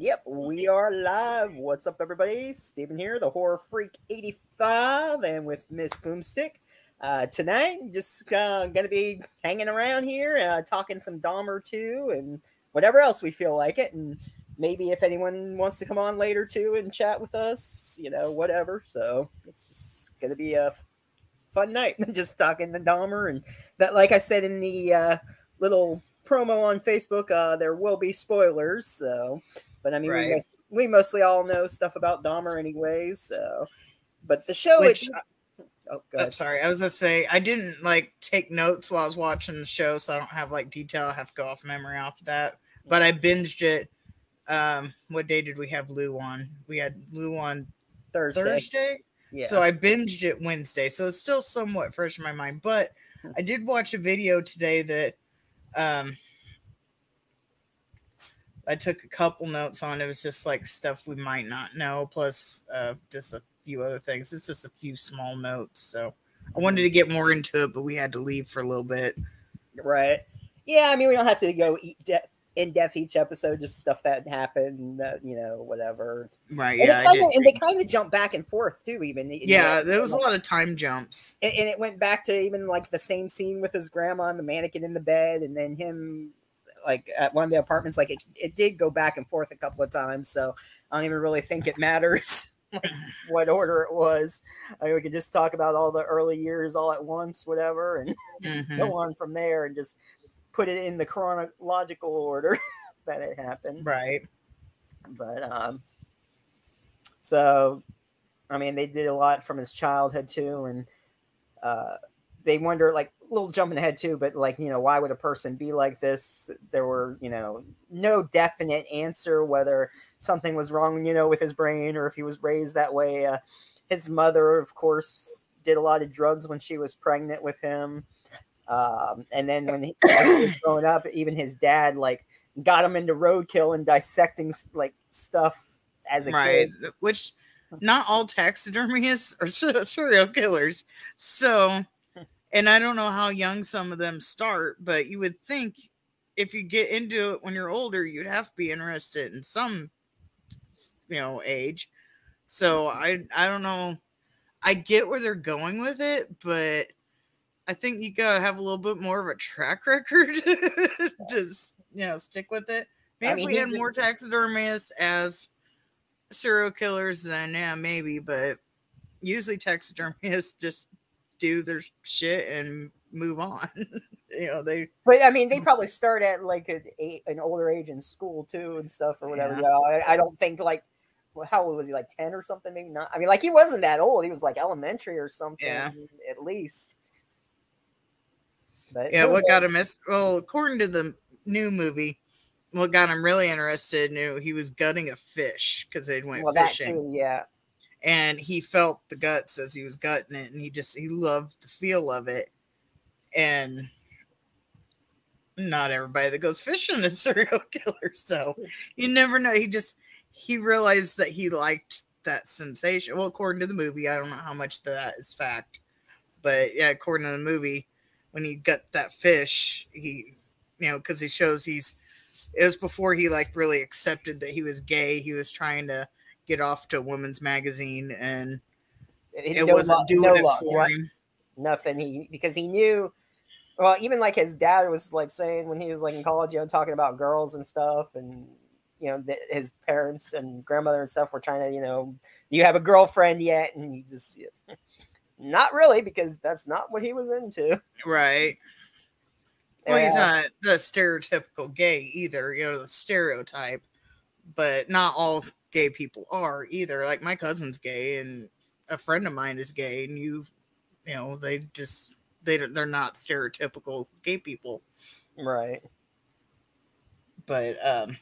Yep, we are live. What's up, everybody? Steven here, the Horror Freak 85, and with Miss Boomstick. Uh, tonight, just uh, gonna be hanging around here, uh, talking some Dahmer too, and whatever else we feel like it. And maybe if anyone wants to come on later too and chat with us, you know, whatever. So it's just gonna be a fun night, just talking to Dahmer. And that, like I said in the uh, little promo on Facebook, uh, there will be spoilers. So, but I mean, Right. we, most, we mostly all know stuff about Dahmer, anyways. So, but the show, Which- it, oh, I'm ahead. sorry. I was gonna say I didn't like take notes while I was watching the show, so I don't have like detail. I have to go off memory off of that. But I binged it. Um, what day did we have Lou on? We had Lou on Thursday. Thursday. Yeah. So I binged it Wednesday. So it's still somewhat fresh in my mind. But I did watch a video today that um I took a couple notes on. It was just like stuff we might not know, plus uh just a few other things. It's just a few small notes. So I wanted to get more into it, but we had to leave for a little bit. right. Yeah, I mean, we don't have to go eat de- in depth each episode, just stuff that happened, uh, you know, whatever. Right. And, Yeah. kinda, and they kind of jump back and forth too, even. you yeah, know, there was a lot of time jumps. and, and it went back to even like the same scene with his grandma and the mannequin in the bed and then him like at one of the apartments like it, it did go back and forth a couple of times so i don't even really think it matters like, what order it was I mean, we could just talk about all the early years all at once whatever and just Mhm. go on from there and just put it in the chronological order that it happened Right. but um so i mean they did a lot from his childhood too and uh they wonder like little jumping ahead too but like you know why would a person be like this there were you know no definite answer whether something was wrong you know with his brain or if he was raised that way uh, his mother of course did a lot of drugs when she was pregnant with him um, and then when he, he was growing up even his dad like got him into roadkill and dissecting like stuff as a right kid. which not all taxidermists are serial killers so and i don't know how young some of them start but you would think if you get into it when you're older you'd have to be interested in some you know age. So mm-hmm. i i don't know. I get where they're going with it but i think you gotta have a little bit more of a track record to you know stick with it. Maybe I if mean, we had more taxidermists as serial killers then yeah maybe but usually taxidermists just do their shit and move on you know they But I mean, they mm. probably start at like a, a- an older age in school too and stuff or whatever. Yeah. You know, I, I don't think like how old was he? Like ten or something? Maybe not. I mean, like he wasn't that old. He was like elementary or something Yeah. at least. But yeah what got him is well according to the new movie what got him really interested knew he was gutting a fish because they went well, fishing too. Yeah. And he felt the guts as he was gutting it and he just he loved the feel of it. And not everybody that goes fishing is a serial killer so you never know. He just he realized that he liked that sensation. Well according to the movie i don't know how much that is fact but yeah according to the movie when he gut that fish he you know because he shows he's it was before he like really accepted that he was gay. He was trying to get off to a women's magazine and It, no wasn't luck- doing no it for right? him. Nothing he because he knew well even like his dad was like saying when he was like in college you know talking about girls and stuff and you know his parents and grandmother and stuff were trying to you know you have a girlfriend yet? And he just not really because that's not what he was into. Right. Well he's not the stereotypical gay either you know the stereotype but not all gay people are either like my cousin's gay and a friend of mine is gay and you you know they just they don't- they're not stereotypical gay people. Right. But um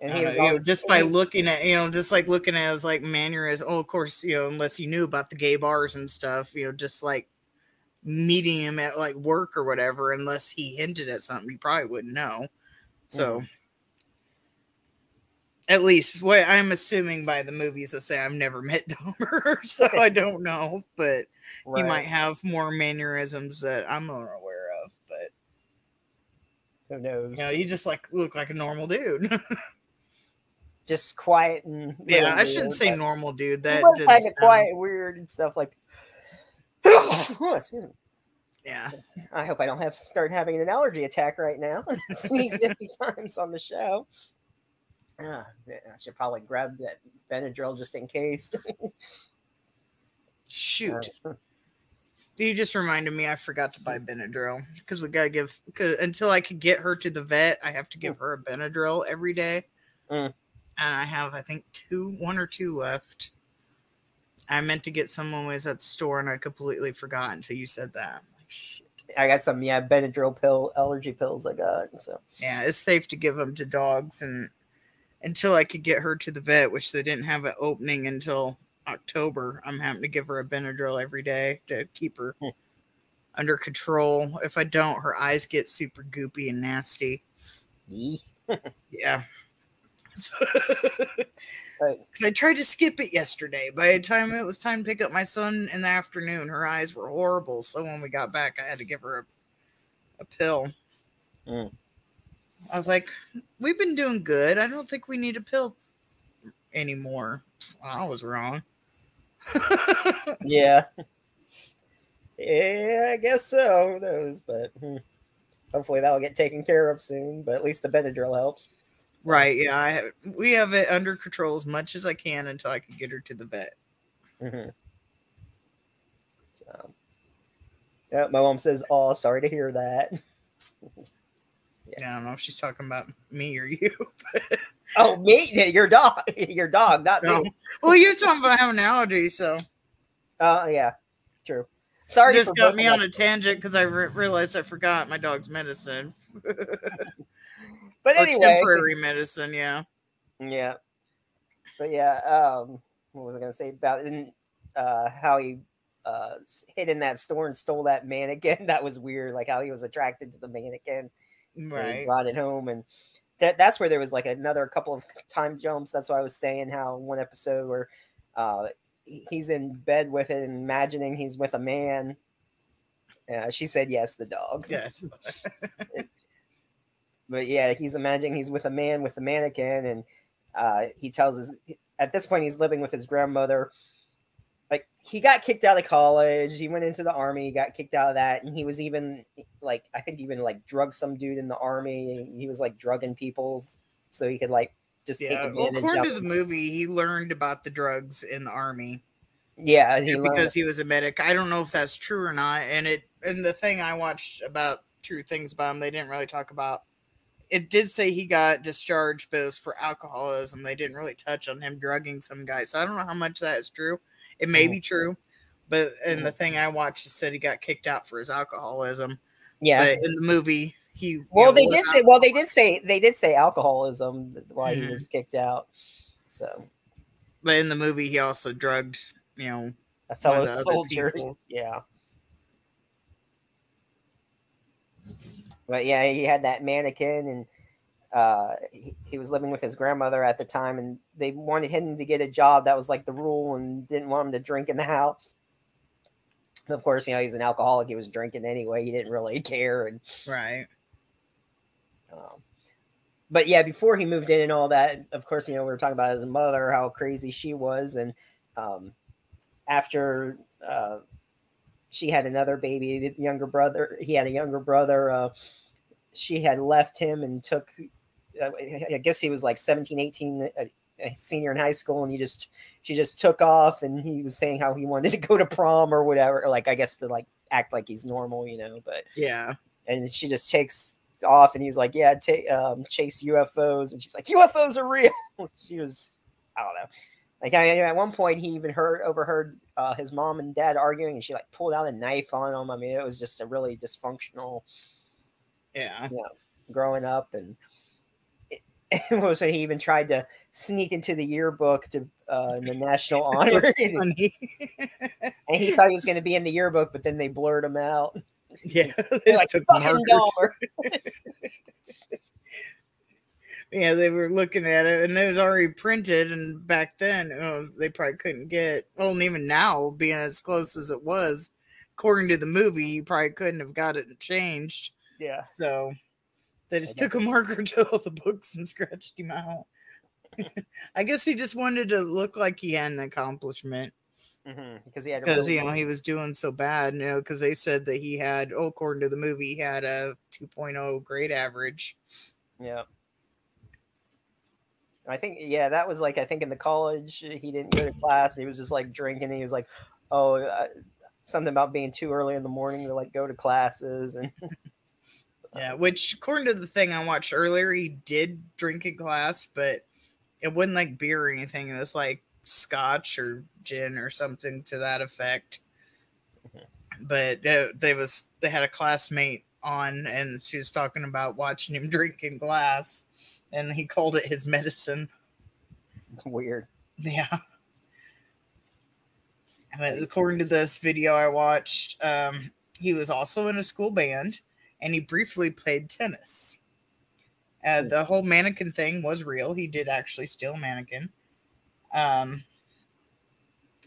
and he was know, you know, just by looking at you know just like looking at his like mannerism oh of course you know unless you knew about the gay bars and stuff you know just like meeting him at like work or whatever unless he hinted at something you probably wouldn't know. So at least what i'm assuming by the movies that say i've never met Dahmer, so i don't know but he might have more mannerisms that i'm unaware of but who knows you know he just like looked like a normal dude just quiet and Yeah, I shouldn't weird, say normal, dude. That was kind of sound- quiet, weird, and stuff like. Oh, excuse me. Yeah. I hope I don't have to start having an allergy attack right now. Sneeze 50 times on the show. Ah, yeah, I should probably grab that Benadryl just in case. Shoot. Uh, You just reminded me I forgot to buy Benadryl because we gotta give cause until I could get her to the vet, I have to give her a Benadryl every day. Mm. And I have I think two one or two left. I meant to get some when I was at the store and I completely forgot until you said that. Like shit. I got some, yeah, Benadryl pill allergy pills I got. So, Yeah, it's safe to give them to dogs and until I could get her to the vet, which they didn't have an opening until October, I'm having to give her a Benadryl every day to keep her Hmm. under control. If I don't, her eyes get super goopy and nasty. Yeah. So, Right. I tried to skip it yesterday. By the time it was time to pick up my son in the afternoon, her eyes were horrible. So when we got back, I had to give her a, a pill. Mm. I was like, we've been doing good. I don't think we need a pill anymore. I was wrong. yeah. Yeah, I guess so. Who knows? But hmm. hopefully that'll get taken care of soon. But at least the Benadryl helps. right. Yeah. I have, we have it under control as much as I can until I can get her to the vet. hmm So, yeah, my mom says, "Oh, sorry to hear that." Yeah, I don't know if she's talking about me or you. Oh, me? Your dog? Your dog, not No. me. well, you're talking about having allergies, so. Oh, yeah, true. Sorry. this for got me on a tangent because I re- realized I forgot my dog's medicine. But or anyway, temporary medicine, yeah. yeah. But yeah, um, what was I gonna say about and, uh, how he uh hid in that store and stole that mannequin? That was weird. Like how he was attracted to the mannequin. Right. brought it home and that that's where there was like another couple of time jumps that's why i was saying how one episode where uh he's in bed with it and imagining he's with a man uh, she said yes the dog Yes. but yeah he's imagining he's with a man with a mannequin and uh he tells his at this point he's living with his grandmother like he got kicked out of college he went into the army got kicked out of that and he was even like i think even like drugged some dude in the army he was like drugging people so he could like just take Yeah. Well, according to the movie, he learned about the drugs in the army yeah he because he was a medic. I don't know if that's true or not. And it and the thing I watched about true things about him, they didn't really talk about. It did say he got discharged, but it was for alcoholism. They didn't really touch on him drugging some guy. So I don't know how much that is true. It may be true, but and the thing I watched it said he got kicked out for his alcoholism. yeah. But in the movie, he well know, they did say well they did say they did say alcoholism why Mhm. he was kicked out so. But in the movie, he also drugged, you know, a fellow soldier yeah. But yeah he had that mannequin and uh he, he was living with his grandmother at the time and they wanted him to get a job that was like the rule and didn't want him to drink in the house of course you know he's an alcoholic he was drinking anyway he didn't really care and right. um, but yeah, before he moved in and all that, of course, you know, we were talking about his mother, how crazy she was. And um, after uh, she had another baby, the younger brother, he had a younger brother, uh, she had left him and took, I guess he was like 17, 18, a, a senior in high school. And he just, she just took off and he was saying how he wanted to go to prom or whatever. Like, I guess to like act like he's normal, you know, but Yeah. and she just takes off and he's like yeah take um chase ufos and she's like ufos are real she was i don't know like I, at one point he even heard overheard uh, his mom and dad arguing and she like pulled out a knife on him i mean it was just a really dysfunctional Yeah. growing up and it, it was he even tried to sneak into the yearbook to uh the national honor It's and he thought he was going to be in the yearbook but then they blurred him out yeah. Like took fucking markers. Yeah, they were looking at it and it was already printed. And back then, oh, they probably couldn't get, well, and even now, being as close as it was, according to the movie, you probably couldn't have got it changed. yeah So they just took a marker to all the books and scratched him out. I guess he just wanted to look like he had an accomplishment Because he had because really you know he was doing so bad. You know, because they said that he had, oh, according to the movie, he had a 2.0 grade average. Yeah. I think yeah, that was like I think in the college he didn't go to class. He was just like drinking. He was like, oh, uh, something about being too early in the morning to like go to classes and Yeah, which according to the thing I watched earlier, he did drink in class, but it wasn't like beer or anything. It was like scotch or gin or something to that effect. But uh, they was they had a classmate on, and she was talking about watching him drink in glass, and he called it his medicine. weird. Yeah. But according to this video I watched, um, he was also in a school band and he briefly played tennis. Uh, Hmm. the whole mannequin thing was real. He did actually steal a mannequin. Um,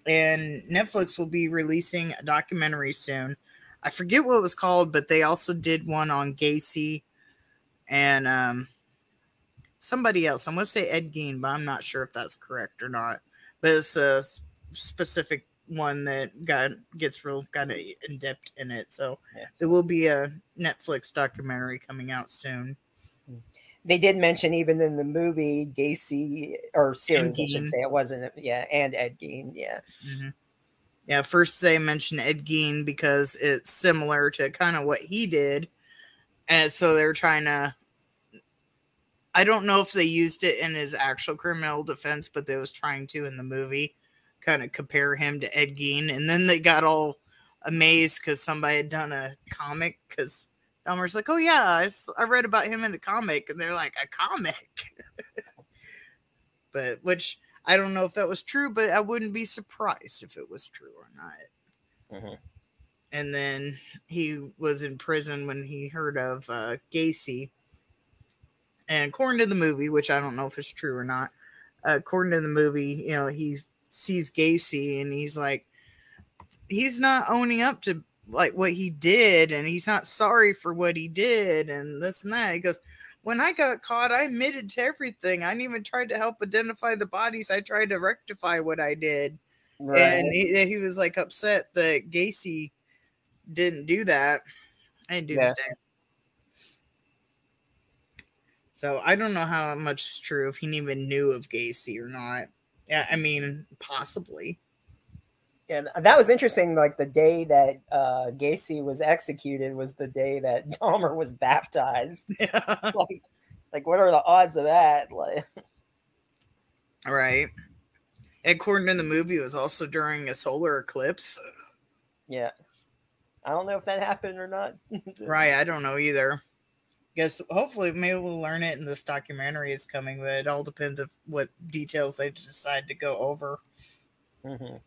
and Netflix will be releasing a documentary soon. I forget what it was called, but they also did one on Gacy and um, somebody else. I'm going to say Ed Gein, but I'm not sure if that's correct or not. But it's a specific one that got gets real kind of in depth in it. So Yeah. there will be a Netflix documentary coming out soon. They did mention even in the movie Gacy or series, I should say it wasn't. Yeah, and Ed Gein. Yeah, Mhm. Yeah, first they mentioned Ed Gein because it's similar to kind of what he did, and so they're trying to. I don't know if they used it in his actual criminal defense, but they was trying to in the movie, kind of compare him to Ed Gein, and then they got all amazed because somebody had done a comic because Dahmer's like, "Oh yeah, I, I read about him in a comic," and they're like, "A comic," but which I don't know if that was true, but I wouldn't be surprised if it was true or not. Mhm. And then he was in prison when he heard of uh, Gacy. And according to the movie, which I don't know if it's true or not, uh, according to the movie, you know, he sees Gacy and he's like, he's not owning up to like what he did and he's not sorry for what he did and this and that. He goes, when I got caught, I admitted to everything. I didn't even tried to help identify the bodies. I tried to rectify what I did. right. And he, he was like upset that Gacy didn't do that. And Yeah. Doomsday. So I don't know how much is true if he even knew of Gacy or not. Yeah, I mean, possibly. and that was interesting. Like the day that uh, Gacy was executed was the day that Dahmer was baptized. Yeah. like, like what are the odds of that? Like, Right. According to the movie, it was also during a solar eclipse. yeah, I don't know if that happened or not. Right. I don't know either. Guess hopefully maybe we'll learn it in this documentary is coming, but it all depends of what details they decide to go over. Mhm.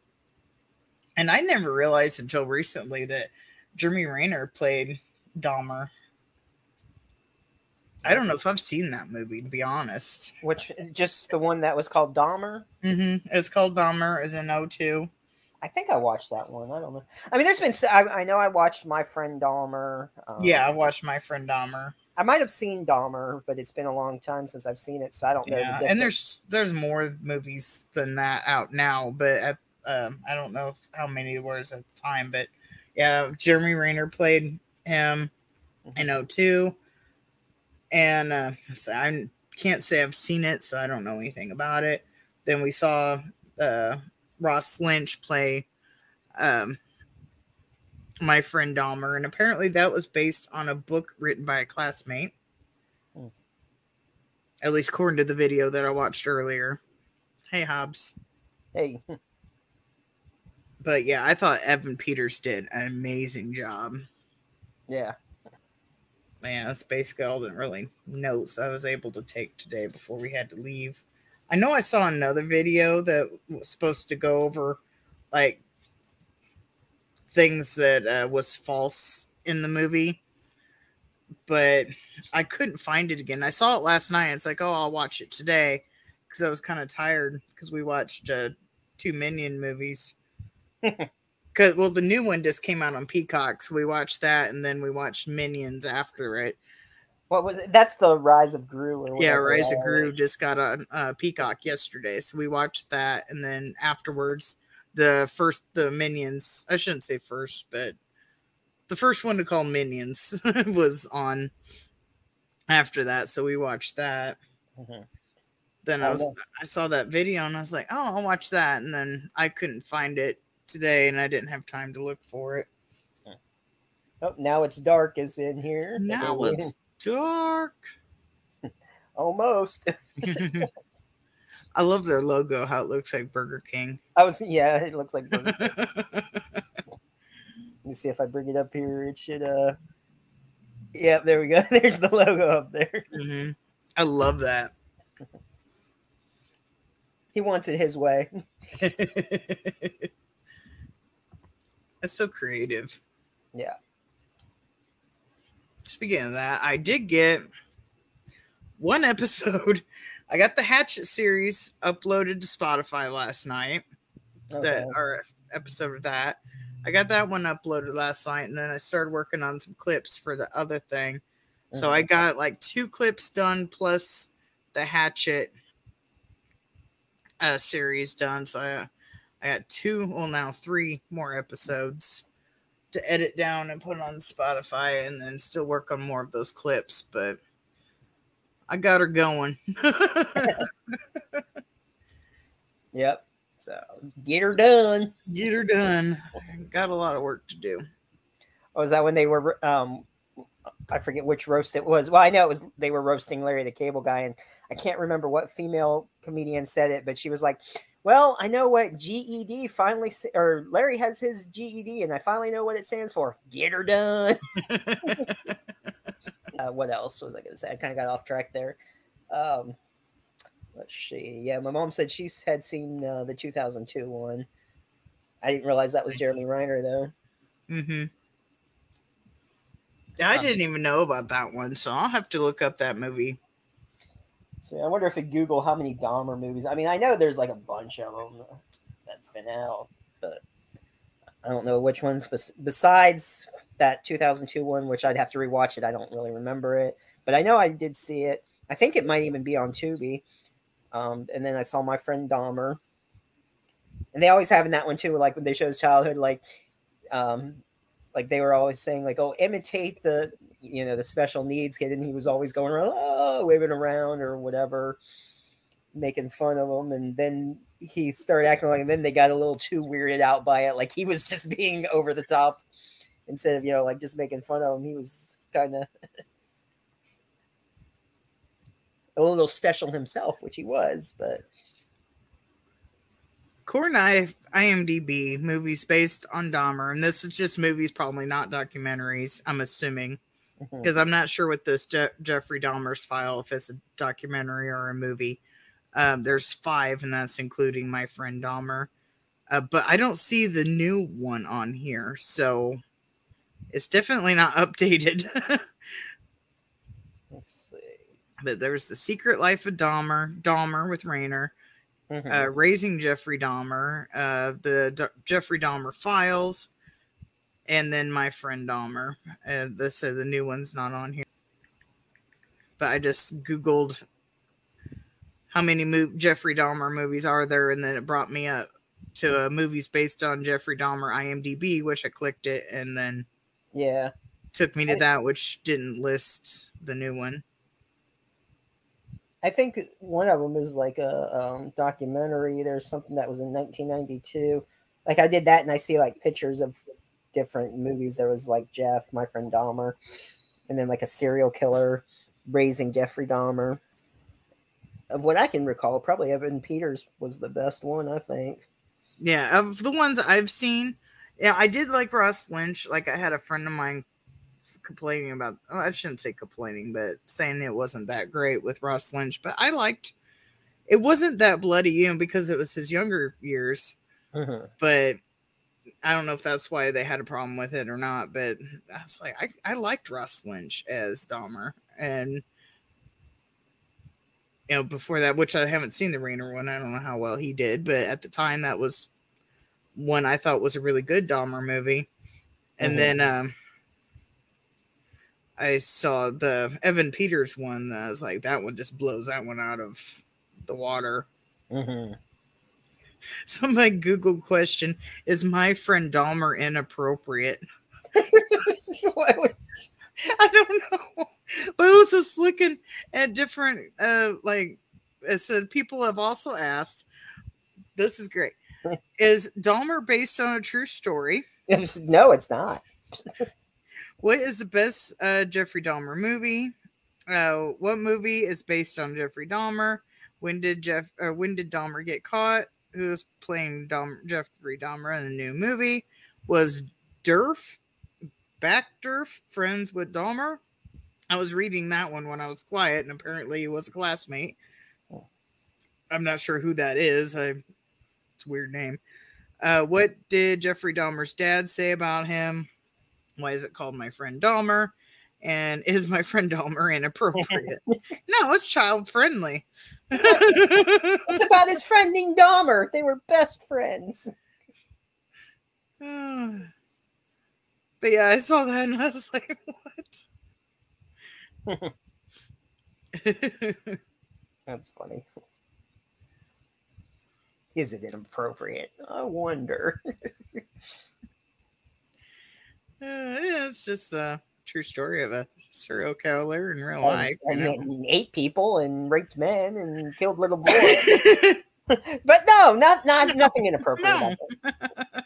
And I never realized until recently that Jeremy Rayner played Dahmer. I don't know if I've seen that movie to be honest. Which just the one that was called Dahmer. Mm-hmm. It's called Dahmer. Is in 02. I think I watched that one. I don't know. I mean, there's been. I know I watched My Friend Dahmer. Um, Yeah, I watched My Friend Dahmer. I might have seen Dahmer, but it's been a long time since I've seen it, so I don't know. the Yeah, and there's there's more movies than that out now, but at, um, I don't know if, how many there was at the time. But yeah, Jeremy Rayner played him in 02. and uh, so I can't say I've seen it, so I don't know anything about it. Then we saw uh, Ross Lynch play um, my friend Dahmer, and apparently that was based on a book written by a classmate. Hmm. At least according to the video that I watched earlier. Hey, Hobbs. Hey, But yeah, I thought Evan Peters did an amazing job. yeah, Man, that's basically all the really notes I was able to take today before we had to leave. I know I saw another video that was supposed to go over like things that uh, was false in the movie, but I couldn't find it again. I saw it last night. It's like, oh, I'll watch it today because I was kind of tired because we watched uh, two Minion movies. Cause well, the new one just came out on Peacock, so we watched that, and then we watched Minions after it. What was it? That's the Rise of Gru. Or Yeah, Rise of Gru just got on uh, Peacock yesterday, so we watched that, and then afterwards, the first the Minions. I shouldn't say first, but the first one to call Minions was on after that, so we watched that. Mhm. Then I Oh, was. I saw that video and I was like, oh, I'll watch that, and then I couldn't find it today, and I didn't have time to look for it. Oh, now it's dark is in here. Now it's dark. almost. I love their logo, how it looks like Burger King. I was yeah. It looks like. Burger King. Let me see if I bring it up here. It should. uh Yeah, there we go. There's the logo up there. Mhm. I love that. He wants it his way. That's so creative. Yeah. Speaking of that, I did get one episode. I got the Hatchet series uploaded to Spotify last night. Okay. That our episode of that. I got that one uploaded last night, and then I started working on some clips for the other thing. So Mhm. I got like two clips done plus the Hatchet uh, series done. So I, I got two, well now three more episodes to edit down and put on Spotify, and then still work on more of those clips. But I got her going. Yep. So get her done. Get her done. Got a lot of work to do. Oh, was that when they were? um I forget which roast it was. Well, I know it was. They were roasting Larry the Cable Guy, and I can't remember what female comedian said it, but she was like, "Well, I know what GED finally, or Larry has his GED, and I finally know what it stands for. Get her done." uh, what else was I going to say? I kind of got off track there. Um, let's see. Yeah, my mom said she had seen uh, the 2002 one. I didn't realize that was. Jeremy Reiner though. mm-hmm. I Um, didn't even know about that one, so I'll have to look up that movie. See, I wonder if it Google how many Dahmer movies. I mean, I know there's like a bunch of them that's been out, but I don't know which ones. Bes- besides that 2002 one, which I'd have to rewatch it. I don't really remember it, but I know I did see it. I think it might even be on Tubi. Um, and then I saw my friend Dahmer, and they always have in that one too. Like when they show his childhood, like, um, like they were always saying like, "Oh, imitate the you know the special needs kid," and he was always going around, oh, waving around or whatever, making fun of him, and then he started acting like, and then they got a little too weirded out by it, like he was just being over the top instead of you know like just making fun of him. He was kind of a little special himself, which he was, but Core Knife, IMDb, movies based on Dahmer, and this is just movies, probably not documentaries. I'm assuming because I'm not sure with this Je- Jeffrey Dahmer's file if it's a documentary or a movie. Um, there's five, and that's including my friend Dahmer. Uh, but I don't see the new one on here, so it's definitely not updated. let's see. but there's the Secret Life of Dahmer, Dahmer with Rayner, Mhm. uh, Raising Jeffrey Dahmer, uh, the D- Jeffrey Dahmer Files, and then My Friend Dahmer. Uh, this so the new one's not on here, but I just googled how many mo- Jeffrey Dahmer movies are there, and then it brought me up to uh, movies based on Jeffrey Dahmer IMDb, which I clicked it, and then yeah, took me to I- that, which didn't list the new one. I think one of them is like a um, documentary. There's something that was in 1992. Like I did that, and I see like pictures of different movies. There was like Jeff, my friend Dahmer, and then like a serial killer raising Jeffrey Dahmer. Of what I can recall, probably Evan Peters was the best one. I think. Yeah, of the ones I've seen, yeah, I did like Ross Lynch. Like I had a friend of mine complaining about oh, I shouldn't say complaining, but saying it wasn't that great with Ross Lynch. But I liked it wasn't that bloody, you know, because it was his younger years. Mm-hmm. But I don't know if that's why they had a problem with it or not. But I was like, I, I liked Ross Lynch as Dahmer. And you know, before that, which I haven't seen the Rainer one, I don't know how well he did, but at the time that was one I thought was a really good Dahmer movie. And Mhm. then um I saw the Evan Peters one. I was like, that one just blows that one out of the water. Mm-hmm. Somebody Google question: Is my friend Dahmer inappropriate? I don't know, but I was just looking at different, uh, like it said. People have also asked. This is great. Is Dahmer based on a true story? No, it's not. What is the best uh, Jeffrey Dahmer movie? Uh, what movie is based on Jeffrey Dahmer? When did Jeff? Uh, when did Dahmer get caught? Who's playing Dahmer, Jeffrey Dahmer in a new movie? Was Durf back Durf friends with Dahmer? I was reading that one when I was quiet, and apparently he was a classmate. Oh. I'm not sure who that is. I, it's weird name. Uh, what did Jeffrey Dahmer's dad say about him? Why is it called My Friend Dahmer? And is my friend Dahmer inappropriate? no, it's child friendly. It's about his friend named Dahmer. They were best friends. but yeah, I saw that and I was like, what? That's funny. Is it inappropriate? I wonder. Uh, yeah, it's just a true story of a serial killer in real And- life. and ate people and raped men and killed little boys. but no, not not nothing inappropriate. No. about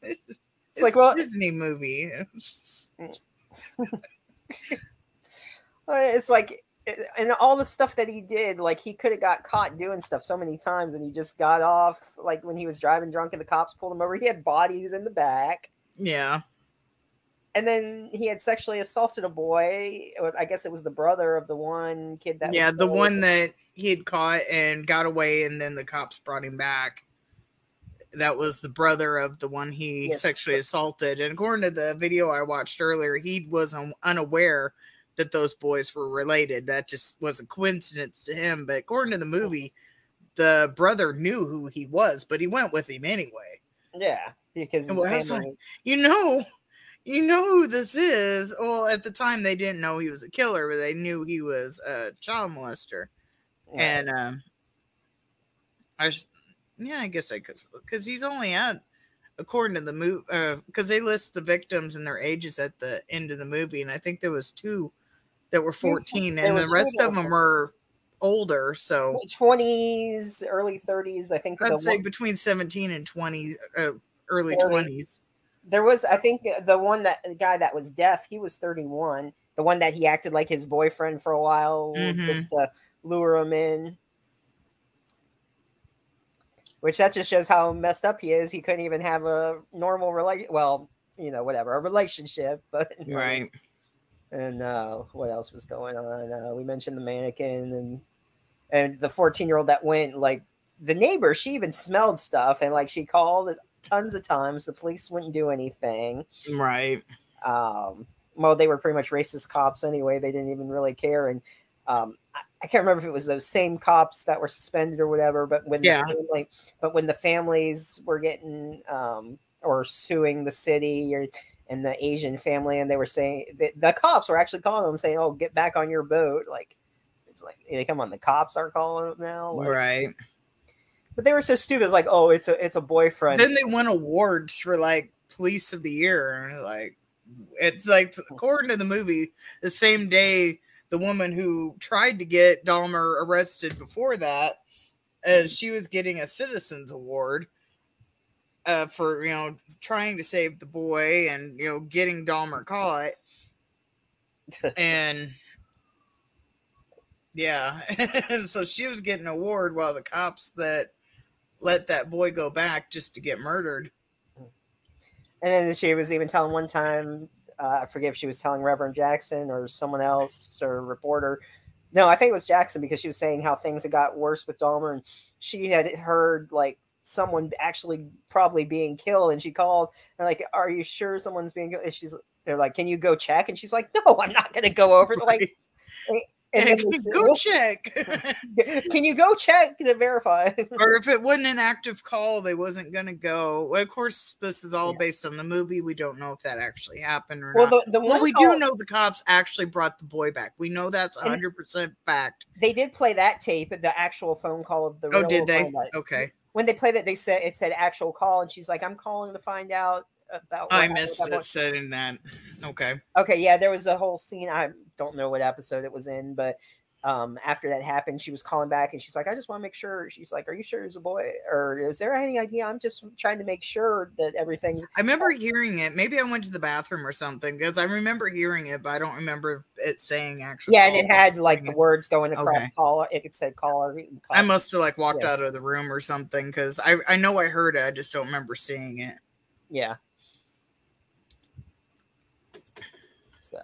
it's, It's like, well- a Disney movie. It's like and all the stuff that he did, like he could have got caught doing stuff so many times, and he just got off. Like when he was driving drunk and the cops pulled him over, he had bodies in the back. yeah, and then he had sexually assaulted a boy. I guess it was the brother of the one kid that. was yeah, the one that he had caught and got away, and then the cops brought him back. That was the brother of the one he Yes. sexually assaulted. And according to the video I watched earlier, he was un- unaware that those boys were related. That just was a coincidence to him. But according to the movie, the brother knew who he was, but he went with him anyway. Yeah, because like. You know, you know who this is. Well, at the time they didn't know he was a killer, but they knew he was a child molester. yeah, And um, I just, yeah, I guess I could, because he's only at, according to the movie, because they list the victims and their ages at the end of the movie, and I think there was two that were 14, and were the rest of them were older. So twenties, early thirties. I think the I'd say one- between 17 and 20, uh, early Early. 20s. there was. I think the one that the guy that was deaf, he was thirty-one. The one that he acted like his boyfriend for a while, Mhm. just to lure him in. Which that just shows how messed up he is. He couldn't even have a normal relation. Well, you know, whatever, a relationship. But Right. And uh, what else was going on? Uh, we mentioned the mannequin and and the 14 year old that went like the neighbor. She even smelled stuff and like she called tons of times. The police wouldn't do anything. Right. Um, well, they were pretty much racist cops anyway. They didn't even really care. And um, I, I can't remember if it was those same cops that were suspended or whatever. But when Yeah. the family, but when the families were getting um, or suing the city or and the Asian family, and they were saying the, the cops were actually calling them saying, "Oh, get back on your boat." Like it's like, hey, come on, the cops are calling them now. Like, Right. But they were so stupid. It's like, oh, it's a it's a boyfriend. Then they won awards for like police of the year. Like it's like according to the movie, the same day the woman who tried to get Dahmer arrested before that, as she was getting a citizens award uh, for you know trying to save the boy and you know getting Dahmer caught, and yeah, so she was getting an award while the cops that let that boy go back just to get murdered. And then she was even telling one time, uh, I forget if she was telling Reverend Jackson or someone else or a reporter. No, I think it was Jackson because she was saying how things had got worse with Dahmer, and she had heard like someone actually probably being killed, and she called and like, "Are you sure someone's being killed?" And she's, they're like, "Can you go check?" And she's like, "No, I'm not going to go over." They're Like, And then they said, go "Well, check. Can you go check to verify? or if it wasn't an active call, they wasn't gonna go. Well, of course, this is all Yeah. based on the movie. We don't know if that actually happened or well, not. the, the well, we call- do know the cops actually brought the boy back. We know that's And- hundred percent fact. they did play that tape, the actual phone call of the. Oh, did they? Okay, When they played it, they said it said actual call, and she's like, "I'm calling to find out about." what I missed that it said in that. Okay, Okay, yeah, there was a whole scene. I don't know what episode it was in, but um, after that happened, she was calling back and she's like, I just want to make sure. She's like, Are you sure it's a boy? Or is there any idea? I'm just trying to make sure that everything's. I remember hearing it. Maybe I went to the bathroom or something because I remember hearing it, but I don't remember it saying actually. Yeah, and it had like the words going across Okay. caller. It could say caller. call- I must have like walked Yeah. out of the room or something because I I know I heard it. I just don't remember seeing it. Yeah. So,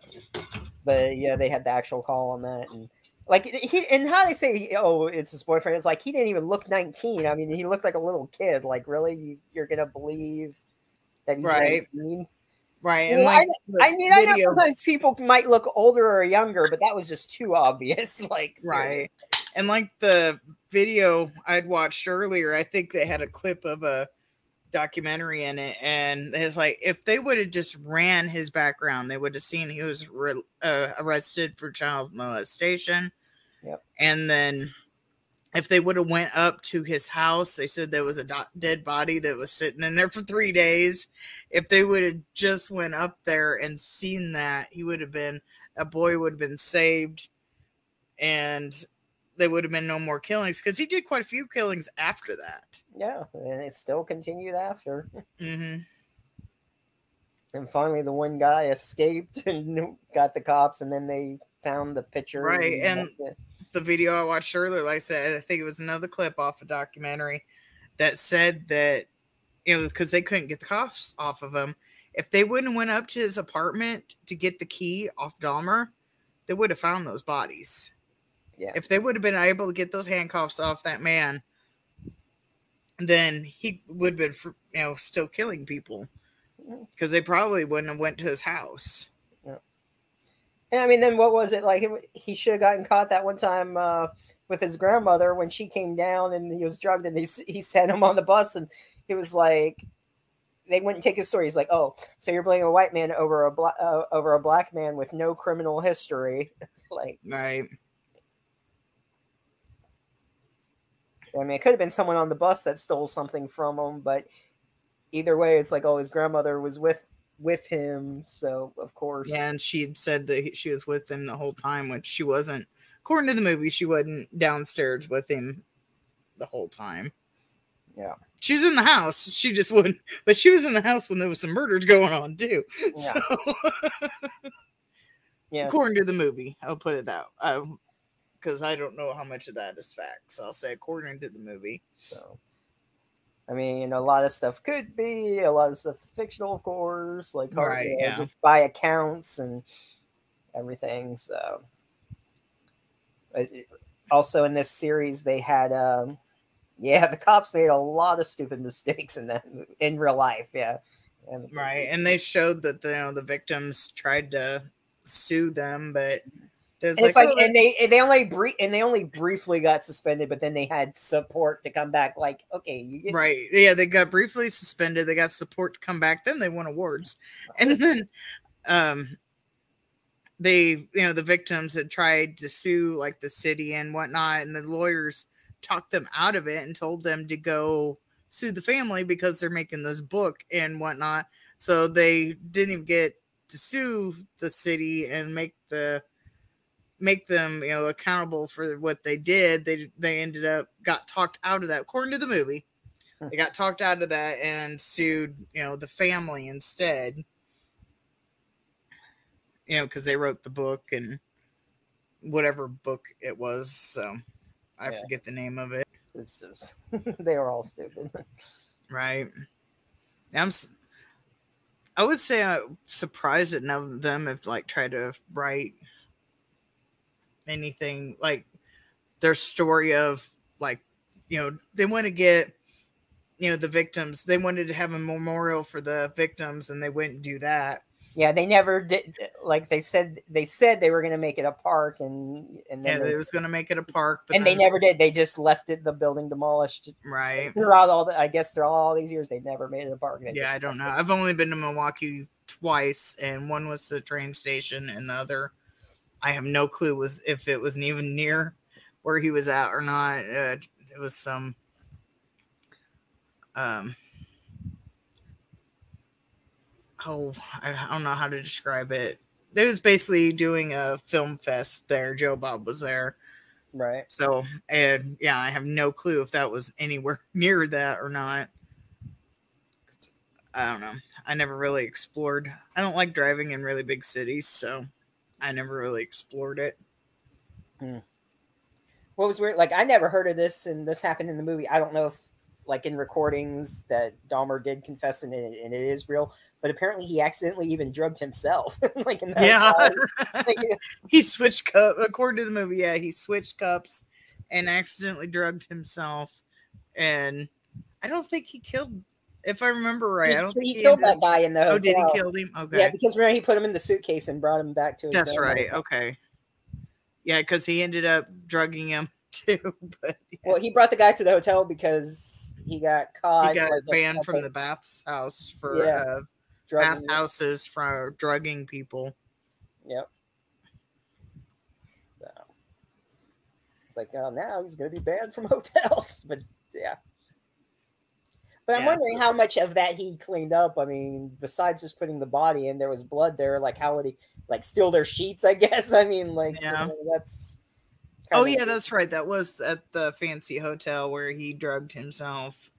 but yeah, they had the actual call on that, and like he and how they say, oh, it's his boyfriend. It's like he didn't even look nineteen. I mean, he looked like a little kid. Like, really, you, you're gonna believe that he's Right. 19? Right, and Well, like the I mean, I know sometimes people might look older or younger, but that was just too obvious. Like, right seriously. and like the video i'd watched earlier i think they had a clip of a documentary in it and it's like if they would have just ran his background they would have seen he was re- uh, arrested for child molestation Yep. and then if they would have went up to his house they said there was a do- dead body that was sitting in there for three days if they would have just went up there and seen that he would have been a boy would have been saved and there would have been no more killings because he did quite a few killings after that. Yeah, and it still continued after. hmm And finally, the one guy escaped and got the cops, and then they found the picture. Right, and- it. The video I watched earlier, like I said, I think it was another clip off a documentary that said that you know because they couldn't get the cuffs off of him. If they wouldn't went up to his apartment to get the key off Dahmer, they would have found those bodies. Yeah. If they would have been able to get those handcuffs off that man, then he would have been, you know, still killing people because they probably wouldn't have went to his house. And I mean, then what was it like? It- He should have gotten caught that one time uh, with his grandmother when she came down and he was drugged, and he he sent him on the bus, and he was like, they wouldn't take his story. He's like, "Oh, so you're blaming a white man over a black uh, over a black man with no criminal history?" like, Right. I mean, it could have been someone on the bus that stole something from him, but either way, it's like, oh, his grandmother was with with him, so of course, Yeah, and she said that she was with him the whole time, which she wasn't. According to the movie, she wasn't downstairs with him the whole time. Yeah. She was in the house. She just wouldn't, but she was in the house when there was some murders going on too. Yeah. So, yeah, according to the movie, I'll put it that um, because I don't know how much of that is facts. I'll say according to the movie. So, I mean, a lot of stuff could be a lot of stuff fictional, of course, like hard- Right, you know, yeah. just by accounts and everything. So, it- also in this series, they had, um, yeah, the cops made a lot of stupid mistakes in that in real life. Yeah, and Right, and they showed that you know the victims tried to sue them, but there's it's like, oh, and they and they only brief and they only briefly got suspended, but then they had support to come back. Like, okay, you get Right. Yeah, they got briefly suspended. They got support to come back. Then they won awards. And then um they, you know, the victims had tried to sue like the city and whatnot, and the lawyers talked them out of it and told them to go sue the family because they're making this book and whatnot. So they didn't even get to sue the city and make the make them you know accountable for what they did they they ended up got talked out of that according to the movie. Hmm. They got talked out of that and sued you know the family instead. You know because they wrote the book and whatever book it was so i Yeah. forget the name of it. It's just they were all stupid. right. I'm i would say i'm surprised that none of them have like tried to write anything like their story of like you know they want to get you know the victims they wanted to have a memorial for the victims and they wouldn't do that Yeah, they never did. Like they said, they said they were going to make it a park, and and Yeah, they, they was gonna make it a park, but and they never did. They just left it the building demolished right. throughout all the. I guess throughout all these years, they never made it a park. They Yeah, I don't know. it. I've only been to Milwaukee twice, and one was the train station, and the other, I have no clue was if it wasn't even near where he was at or not. Uh, it was some, um, oh, I, I don't know how to describe it. They was basically doing a film fest there. Joe Bob was there. Right. So, and yeah, I have no clue if that was anywhere near that or not. I don't know. I never really explored. I don't like driving in really big cities, so I never really explored it. Hmm. What was weird? Like I never heard of this, and this happened in the movie. I don't know if, like in recordings, that Dahmer did confess and it, and it is real. But apparently, he accidentally even drugged himself. like in that Yeah. Like, he switched cup according to the movie. Yeah, he switched cups and accidentally drugged himself. And I don't think he killed. If I remember right, I he, don't think he killed that guy in the hotel. Oh, did he kill him? Okay. Yeah, because remember he put him in the suitcase and brought him back to his. That's right. Okay. Yeah, because he ended up drugging him too, but yeah, Well, he brought the guy to the hotel because he got caught. he got banned from the bath house for Yeah. uh, drugging- bath houses for drugging people. Yep. So it's like, oh, now he's going to be banned from hotels. But yeah. But I'm Yeah, wondering so- how much of that he cleaned up. I mean, besides just putting the body in, there was blood there. Like, how would he like steal their sheets? I guess. I mean, like, you know, that's. Oh yeah, that's right. That was at the fancy hotel where he drugged himself.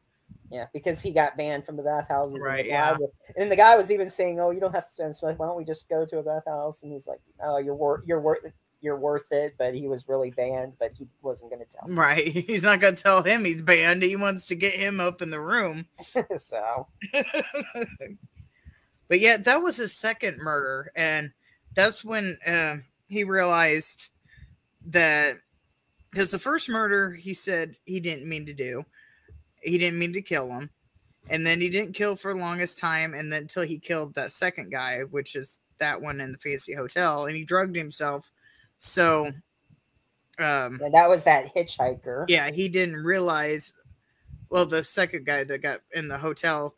yeah, because he got banned from the bathhouses. and the Right, guy yeah. was- and the guy was even saying, "Oh, you don't have to spend so much. Why don't we just go to a bathhouse?" And he's like, "Oh, you're worth, you're worth, you're worth it." But he was really banned, but he wasn't going to tell. Right. He's not gonna tell him he's banned. He wants to get him up in the room. so but yeah, that was his second murder, and that's when uh, he realized that because the first murder he said he didn't mean to do, he didn't mean to kill him, and then he didn't kill for the longest time, and then until he killed that second guy, which is that one in the fancy hotel, and he drugged himself. So, um, and that was that hitchhiker. yeah, he didn't realize. Well, the second guy that got in the hotel,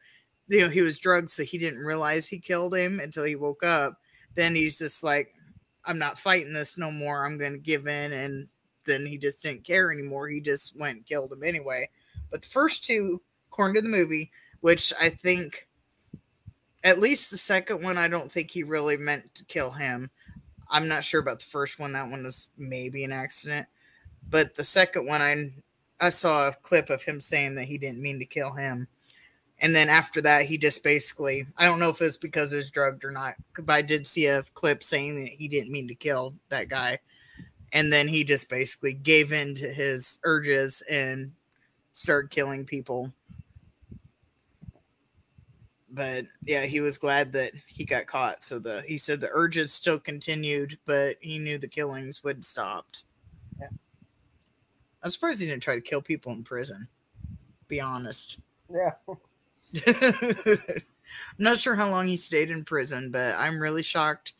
you know, he was drugged, so he didn't realize he killed him until he woke up. Then he's just like, "I'm not fighting this no more. I'm going to give in." And then he just didn't care anymore. He just went and killed him anyway. But the first two, according to the movie, which I think, at least the second one, I don't think he really meant to kill him. I'm not sure about the first one. That one was maybe an accident. But the second one, I I saw a clip of him saying that he didn't mean to kill him. And then after that, he just basically, I don't know if it's because he was drugged or not, but I did see a clip saying that he didn't mean to kill that guy. And then he just basically gave in to his urges and started killing people. But yeah, he was glad that he got caught. So the he said the urges still continued, but he knew the killings would stopped. Yeah. I'm surprised he didn't try to kill people in prison. Be honest. Yeah. I'm not sure how long he stayed in prison, but I'm really shocked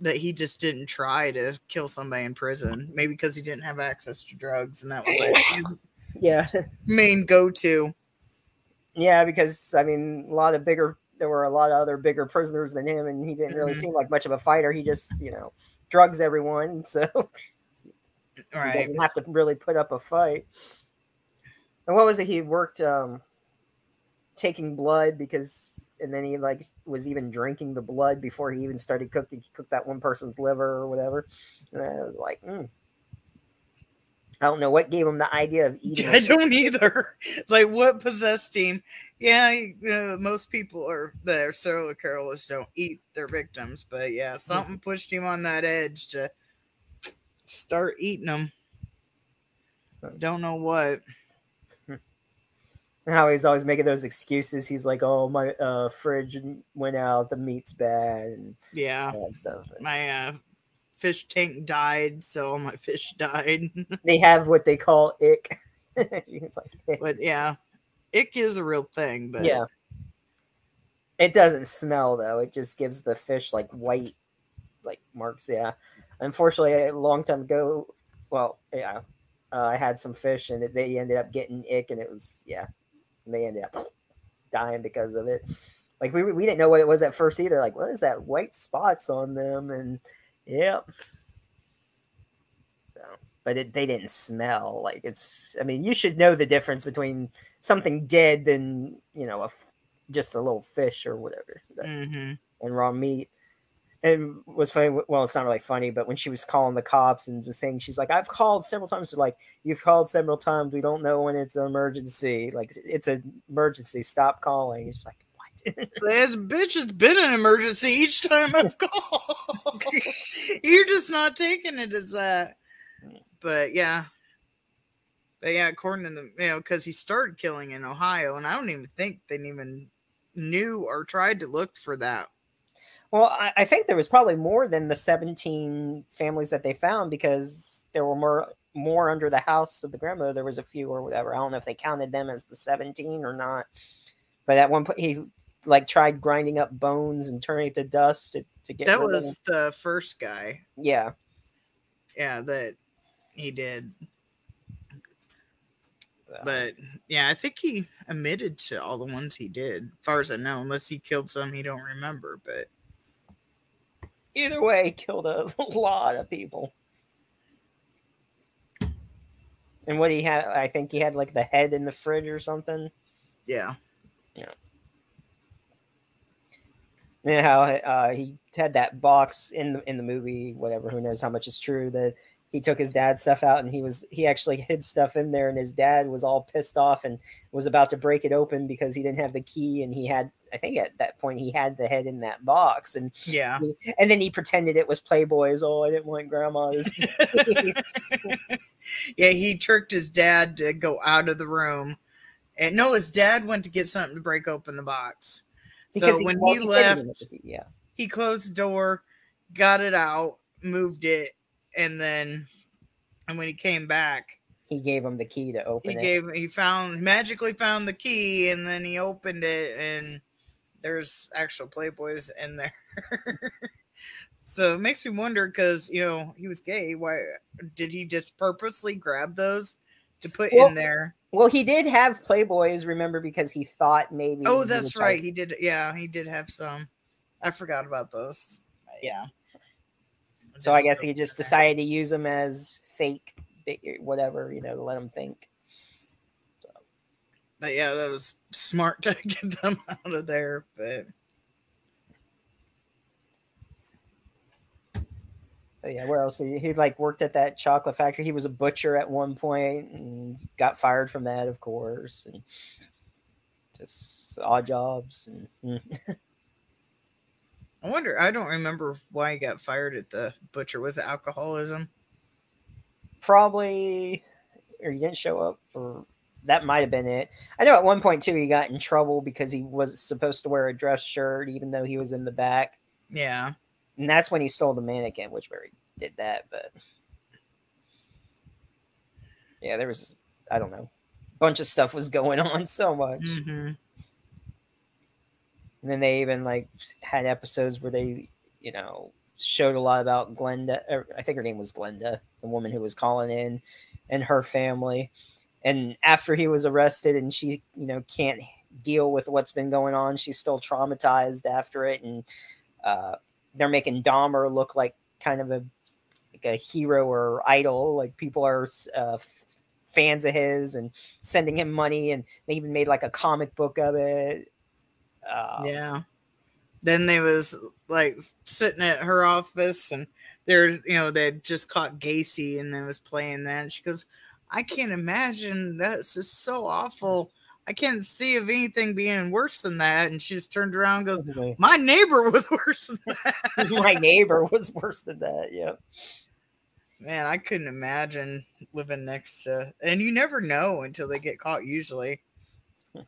that he just didn't try to kill somebody in prison. Maybe because he didn't have access to drugs, and that was like Yeah. main go-to. Yeah, because I mean, a lot of bigger. There were a lot of other bigger prisoners than him, and he didn't really Mhm. seem like much of a fighter. He just, you know, drugs everyone, so he doesn't have to really put up a fight. And what was it? He worked um taking blood because, and then he like was even drinking the blood before he even started cooking. He cooked that one person's liver or whatever. And I was like, mm. I don't know what gave him the idea of eating. I don't either. It's like what possessed him? Yeah, know, most people or the serial killers don't eat their victims, but yeah, something pushed him on that edge to start eating them. Don't know what. how he's always making those excuses. He's like, "Oh, my uh, fridge went out. The meat's bad and Yeah, that stuff." my uh, fish tank died, so all my fish died. They have what they call ick. like, but yeah, ick is a real thing. But yeah, It doesn't smell though. It just gives the fish like white, like marks. Yeah. Unfortunately, a long time ago, well, yeah, uh, I had some fish and it, they ended up getting ick, and it was yeah, they ended up dying because of it. Like we we didn't know what it was at first either. Like what is that white spots on them? And yeah. So, but it, they didn't smell like it's. I mean, you should know the difference between something dead than you know a just a little fish or whatever Mm-hmm. and raw meat. And was funny. Well, it's not really funny, but when she was calling the cops and was saying, she's like, "I've called several times." They're like, "You've called several times. We don't know when it's an emergency. Like it's an emergency. Stop calling." It's like, This bitch, it's been an emergency each time I've called. You're just not taking it as that. But yeah. But yeah, according to the you know, because he started killing in Ohio, and I don't even think they even knew or tried to look for that. well, I, I think there was probably more than the seventeen families that they found because there were more more under the house of the grandmother. There was a few or whatever. I don't know if they counted them as the seventeen or not. But at one point, he like tried grinding up bones and turning it to dust to, to get That rid of was the first guy. yeah. Yeah, that he did. But yeah, I think he admitted to all the ones he did, as far as I know, unless he killed some he don't remember. But either way, killed a lot of people. And what he had, I think he had like the head in the fridge or something. Yeah. Yeah, And how uh, he had that box in the in the movie, whatever. Who knows how much is true? That he took his dad's stuff out and he was he actually hid stuff in there, and his dad was all pissed off and was about to break it open because he didn't have the key, and he had. I think at that point he had the head in that box, and yeah. and then he pretended it was Playboy's. Oh, I didn't want grandma's. yeah, he tricked his dad to go out of the room. And no, his dad went to get something to break open the box. Because So when he said left, didn't have the key, yeah. he closed the door, got it out, moved it, and then and when he came back, he gave him the key to open he it. gave he found magically found the key and then he opened it and there's actual playboys in there so it makes me wonder because you know he was gay why did he just purposely grab those to put Well, in there well, he did have Playboys, remember, because he thought maybe. oh that's right he did yeah he did have some i forgot about those yeah so I guess so- he just decided to use them as fake, whatever, you know, to let him think. but yeah that was smart to get them out of there but yeah, where else? He, he like worked at that chocolate factory. He was a butcher at one point and got fired from that, of course, and just odd jobs. And mm. I wonder. I don't remember why he got fired at the butcher. Was it alcoholism? probably, or he didn't show up for that. Might have been it. I know at one point too, he got in trouble because he was supposed to wear a dress shirt, even though he was in the back. Yeah. And that's when he stole the mannequin, which he did that. But yeah, there was I don't know, bunch of stuff was going on so much. Mm-hmm. And then they even like had episodes where they, you know, showed a lot about Glenda. Or I think her name was Glenda, the woman who was calling in, and her family. And after he was arrested, and she, you know, can't deal with what's been going on, she's still traumatized after it, and uh, they're making Dahmer look like kind of a like a hero or idol. Like people are uh, fans of his and sending him money, and they even made like a comic book of it. Uh, yeah. Then they was like sitting at her office, and there's you know they just caught Gacy, and then was playing that. And she goes, "I can't imagine that's just so awful. I can't see of anything being worse than that." And she just turned around, and goes, "My neighbor was worse than that." my neighbor was worse than that. Yeah. Man, I couldn't imagine living next to, and you never know until they get caught. Usually, you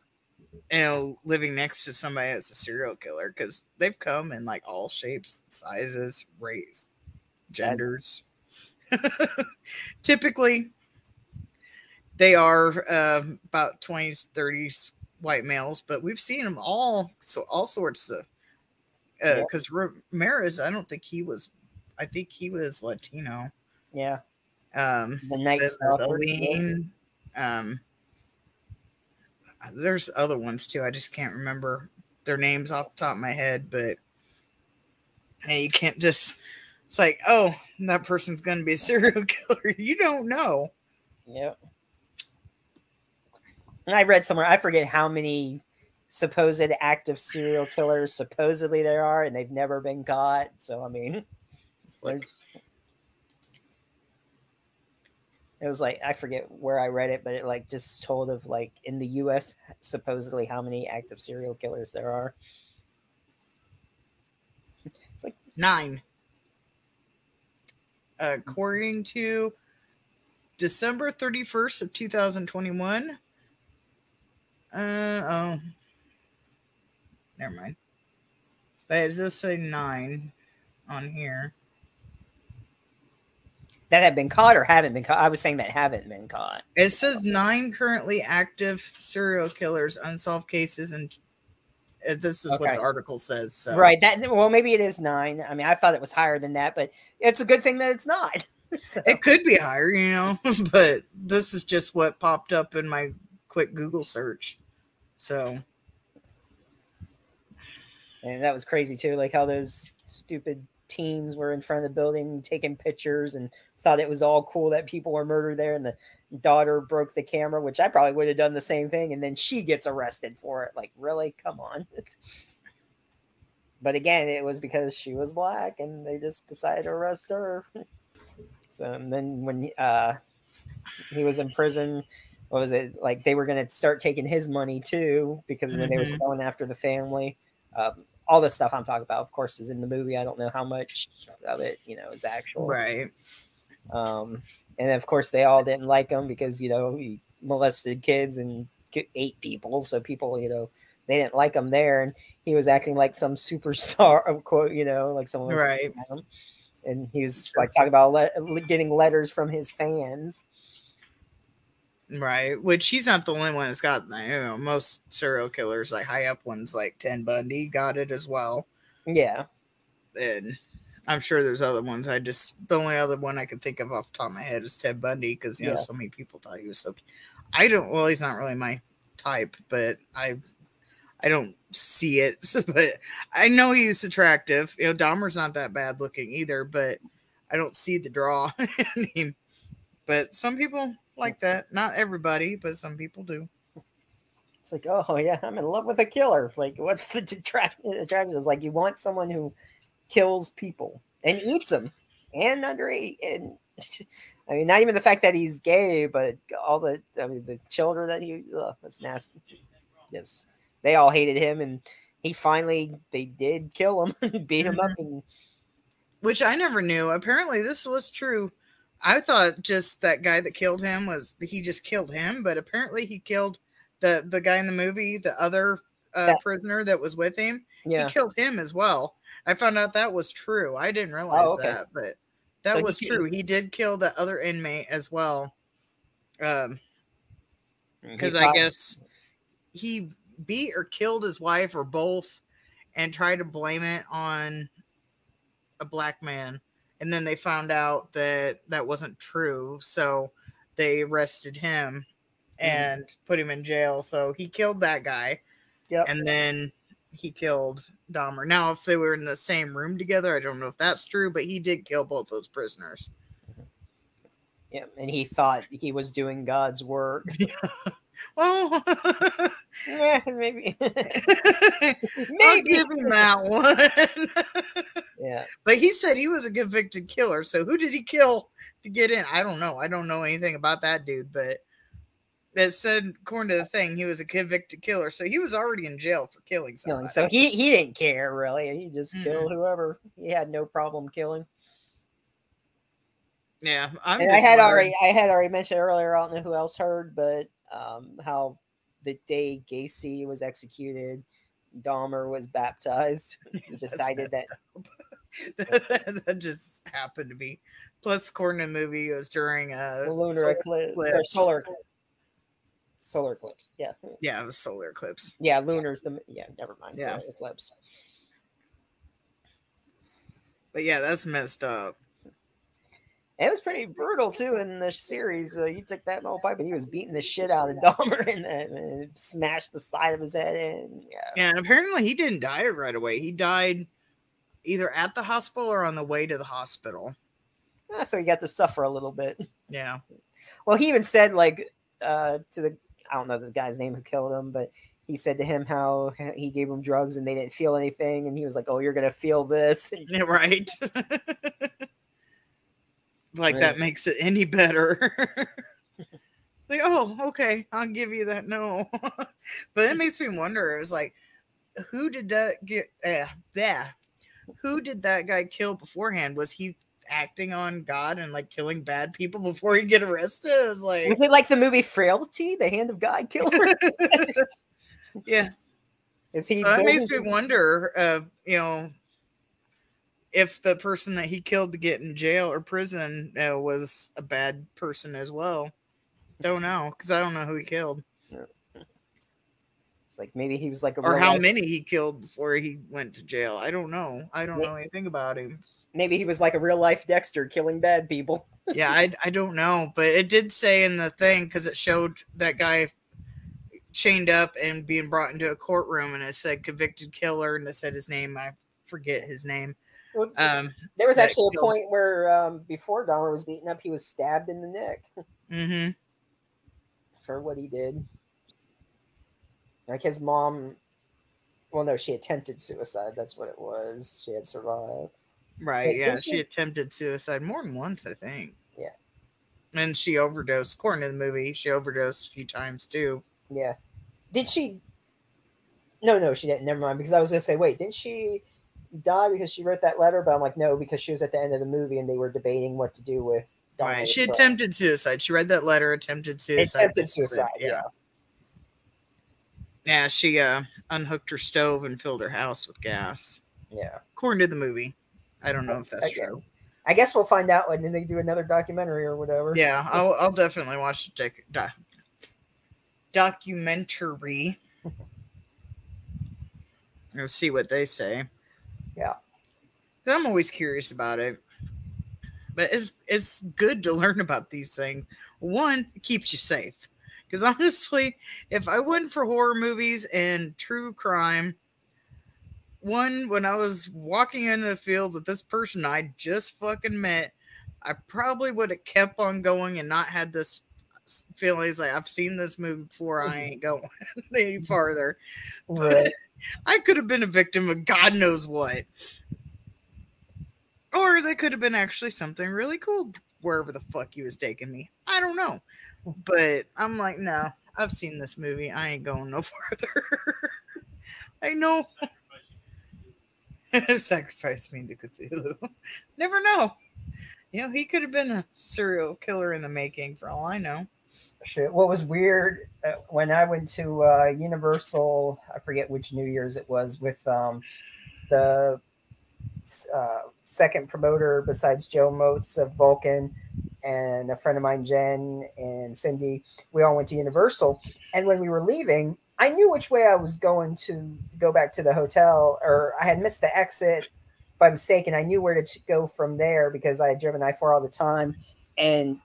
know, living next to somebody that's a serial killer because they've come in like all shapes, sizes, race, genders. Typically, they are uh, about 20s, 30s white males, but we've seen them all so all sorts of Yeah. because Ramirez, I don't think he was I think he was Latino. Yeah, Um the there's Aileen, um there's other ones too. I just can't remember their names off the top of my head, but hey, you can't just it's like, oh, that person's gonna be a serial killer. You don't know. Yep. And I read somewhere, I forget how many supposed active serial killers supposedly there are, and they've never been caught. So, I mean, It's like there's- it was like, I forget where I read it, but it like just told of like in the US, supposedly how many active serial killers there are. It's like nine. Mm-hmm. According to December 31st of 2021. Uh oh. Never mind. But it does say nine on here. That have been caught or haven't been caught. I was saying that haven't been caught. It says nine currently active serial killers, unsolved cases, and uh, this is what the article says. So. Right. That well, maybe it is nine. I mean, I thought it was higher than that, but it's a good thing that it's not. So- It could be higher, you know, but this is just what popped up in my quick Google search. So, and that was crazy too, like how those stupid teens were in front of the building taking pictures and thought it was all cool that people were murdered there, and the daughter broke the camera, which I probably would have done the same thing, and then she gets arrested for it. Like, really? Come on. but again, it was because she was black, and they just decided to arrest her. so and then when uh, he was in prison, what was it like? They were going to start taking his money too because when they were going after the family. Um, all the stuff I'm talking about, of course, is in the movie. I don't know how much of it, you know, is actual. right. Um, and of course, they all didn't like him because you know he molested kids and ate people. So people, you know, they didn't like him there, and he was acting like some superstar, of quote, you know, like someone was Right. him. And he was like talking about le- getting letters from his fans. Right. Which he's not the only one that's got that. You know, most serial killers, like high up ones like Ted Bundy, got it as well. Yeah, And I'm sure there's other ones. I just, the only other one I can think of off the top of my head is Ted Bundy because, you know, so many people thought he was so. I don't, well, he's not really my type, but I. I don't see it, but I know he's attractive. You know, Dahmer's not that bad looking either, but I don't see the draw in him. But some people like that. Not everybody, but some people do. it's like, oh yeah, I'm in love with a killer. Like, what's the detract- attraction? It's like you want someone who kills people and eats them and underage and I mean, not even the fact that he's gay, but all the I mean, the children that he ugh, that's nasty. Yes, they all hated him, and he finally they did kill him and beat him up. Mm-hmm. And which I never knew. Apparently, this was true. I thought just that guy that killed him was he just killed him, but apparently he killed the the guy in the movie, the other uh, Yeah. prisoner that was with him. yeah, He killed him as well. I found out that was true. I didn't realize Oh, okay. that, but that So was ki- true. He did kill the other inmate as well. Um, because I guess he beat or killed his wife or both and tried to blame it on a black man. And then they found out that that wasn't true. So they arrested him mm-hmm. and put him in jail. So he killed that guy. Yep. And then he killed Dahmer. Now, if they were in the same room together, I don't know if that's true, but he did kill both those prisoners. yeah, and he thought he was doing God's work. Well, yeah, maybe, I'll maybe. give him that one. Yeah, but he said he was a convicted killer. So who did he kill to get in? I don't know. I don't know anything about that dude, but it said according to the thing, he was a convicted killer. So he was already in jail for killing somebody. So he he didn't care really. He just Mhm. killed whoever. He had no problem killing. yeah, I had already I had already mentioned earlier. I don't know who else heard, but um, how the day Gacy was executed, Dahmer was baptized. He decided that that just happened to be. Plus, according to the movie, it was during a lunar solar eclipse, eclipse. solar solar solar eclipse. Yeah, Yeah, it was solar eclipse. yeah. Lunar's the yeah. Never mind. Yeah. Solar eclipse. But yeah, that's messed up. It was pretty brutal too in the series. Uh, he took that metal pipe and he was beating the shit out of Dahmer and, and smashed the side of his head in. Yeah. Yeah, and apparently he didn't die right away. He died either at the hospital or on the way to the hospital. Ah, so he got to suffer a little bit. Yeah. Well, he even said like uh, to the I don't know the guy's name who killed him, but he said to him how he gave him drugs and they didn't feel anything, and he was like, "Oh, you're gonna feel this." Right. Like Right. that makes it any better. like, oh, okay, I'll give you that. No, but it makes me wonder. It was like, who did that get? Uh, yeah, who did that guy kill beforehand? Was he acting on God and like killing bad people before he get arrested? It was like, Was it like the movie Frailty, the Hand of God Killer? yeah. Is he? So that makes me wonder, uh, you know, if the person that he killed to get in jail or prison uh, was a bad person as well. Don't know because I don't know who he killed It's like maybe he was like a or how life- many he killed before he went to jail. I don't know. I don't Yeah. know anything about him. maybe he was like a real life Dexter killing bad people. Yeah, I, I don't know, but it did say in the thing because it showed that guy chained up and being brought into a courtroom, and it said convicted killer, and it said his name. I forget his name. Um, there was actually a killed- point where um, before Dahmer was beaten up, he was stabbed in the neck hmm for what he did. Like his mom, well, no, she attempted suicide. That's what it was. She had survived. Right. Wait, Yeah. She she- attempted suicide more than once, I think. Yeah. And she overdosed. According to the movie, she overdosed a few times too. Yeah. Did she? No, no, she didn't. Never mind. Because I was gonna say, wait, didn't she die because she wrote that letter? But I'm like, no, because she was at the end of the movie and they were debating what to do with. Right. She brain. attempted suicide. She read that letter, attempted suicide. attempted suicide. Yeah. Yeah. Yeah. She uh, unhooked her stove and filled her house with gas. Yeah. According to the movie. I don't know if that's Again, true. I guess we'll find out when they do another documentary or whatever. Yeah. I'll, I'll definitely watch the doc- doc- documentary. and see what they say. Yeah. I'm always curious about it. But it's it's good to learn about these things. One, it keeps you safe. Because honestly, if I went for horror movies and true crime, one, when I was walking into the field with this person I just fucking met, I probably would have kept on going and not had this feeling like I've seen this movie before. I mm-hmm. ain't going any farther. Right. I could have been a victim of God knows what. Or they could have been actually something really cool wherever the fuck he was taking me. I don't know. But I'm like, no, I've seen this movie. I ain't going no farther. I know. Sacrifice me to Cthulhu. Never know. You know, he could have been a serial killer in the making for all I know. What was weird uh, when I went to uh, Universal, I forget which New Year's it was, with um, the uh, second promoter besides Joe Moats of Vulcan and a friend of mine, Jen and Cindy. We all went to Universal. And when we were leaving, I knew which way I was going to go back to the hotel, or I had missed the exit by mistake, and I knew where to go from there because I had driven I 4 all the time. And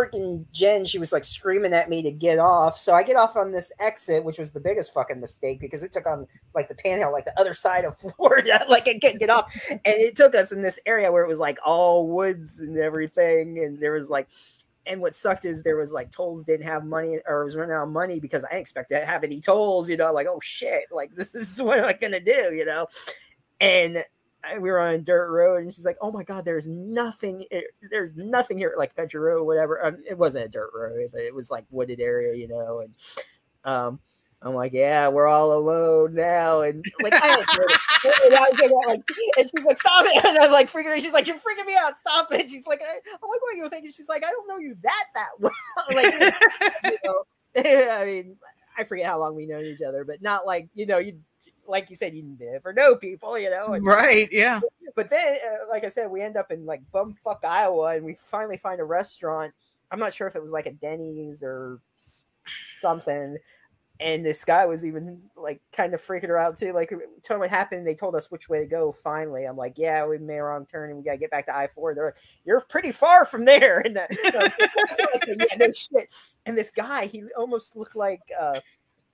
freaking Jen, she was like screaming at me to get off. So I get off on this exit, which was the biggest fucking mistake because it took on like the panhandle, like the other side of Florida. like I couldn't get off. And it took us in this area where it was like all woods and everything. And there was like, and what sucked is there was like tolls didn't have money or was running out of money because I didn't expect to have any tolls, you know, like, oh shit, like this is what am I gonna do, you know? And we were on a dirt road and she's like, oh my God, there's nothing, there's nothing here, like country road, whatever. Um, it wasn't a dirt road, but it was like wooded area, you know, and um I'm like, yeah, we're all alone now, and like I get. And, I was like, and she's like, stop it, and I'm like freaking. She's like, you're freaking me out, stop it. She's like, I, I'm like, what are you thinking? She's like, I don't know you that that well. like, you know, I mean, I forget how long we known each other, but not like you know, you like you said, you never know people, you know. And, Right, yeah. but then, uh, like I said, we end up in like bumfuck Iowa, and we finally find a restaurant. I'm not sure if it was like a Denny's or something. And this guy was even like kind of freaking her out too. Like, told him what happened. They told us which way to go. Finally, I'm like, yeah, we made a wrong turn and we got to get back to I four. They're like, you're pretty far from there. And uh, yeah, no shit. And this guy, he almost looked like uh,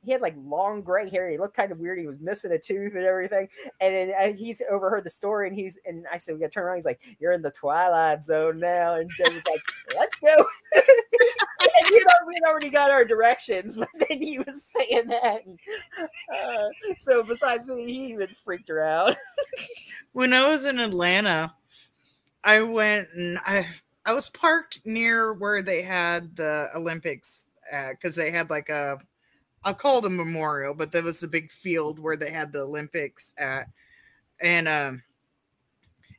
he had like long gray hair. He looked kind of weird. He was missing a tooth and everything. And then uh, he's overheard the story, and he's and I said, "We got to turn around." He's like, "You're in the twilight zone now." And Joe was like, "Let's go." and you know, we'd already got our directions, but then he was saying that. And, uh, so besides me, he even freaked her out. when I was in Atlanta, I went and I I was parked near where they had the Olympics because they had like a I'll call it a memorial, but there was a big field where they had the Olympics at, and um,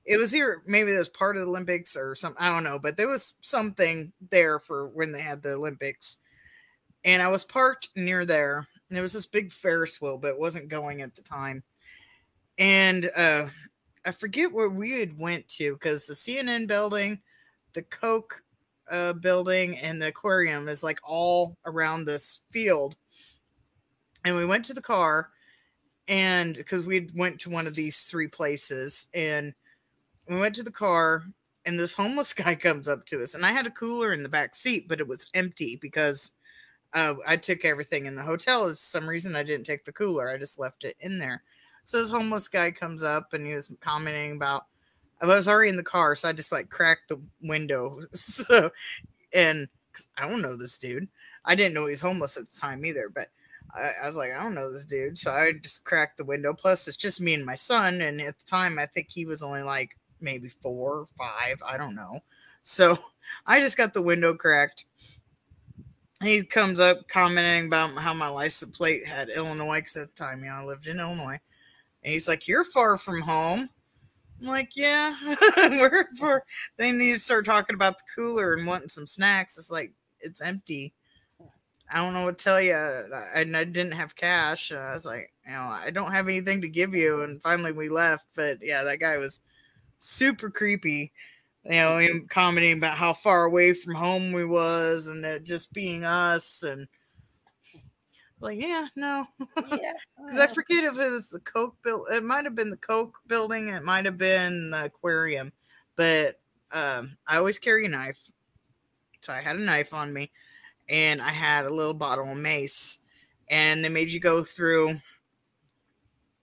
it was here. Maybe it was part of the Olympics or something. I don't know, but there was something there for when they had the Olympics, and I was parked near there. And there was this big Ferris wheel, but it wasn't going at the time, and uh, I forget where we had went to because the CNN building, the Coke uh, building, and the aquarium is like all around this field and we went to the car and because we went to one of these three places and we went to the car and this homeless guy comes up to us. And i had a cooler in the back seat but it was empty because uh, i took everything in the hotel. For some reason i didn't take the cooler. I just left it in there. So this homeless guy comes up and he was commenting about i was already in the car so i just like cracked the window. So and i don't know this dude. I didn't know he was homeless at the time either but I, I, was like, I don't know this dude. So I just cracked the window. Plus, it's just me and my son. And at the time, I think he was only like maybe four or five. I don't know. So I just got the window cracked. He comes up commenting about how my license plate had Illinois because at the time, you know, I lived in Illinois. And he's like, You're far from home. I'm like, Yeah, we're for. They need to start talking about the cooler and wanting some snacks. It's like, it's empty. I don't know what to tell you. And I didn't have cash. I was like, you know, I don't have anything to give you. And finally we left. But yeah, that guy was super creepy. You know, him commenting about how far away from home we was and it just being us and like, yeah, no. Yeah. Because I forget if it was the Coke build. It might have been the Coke building. It might have been the aquarium. But um, I always carry a knife. So I had a knife on me and I had a little bottle of mace, and they made you go through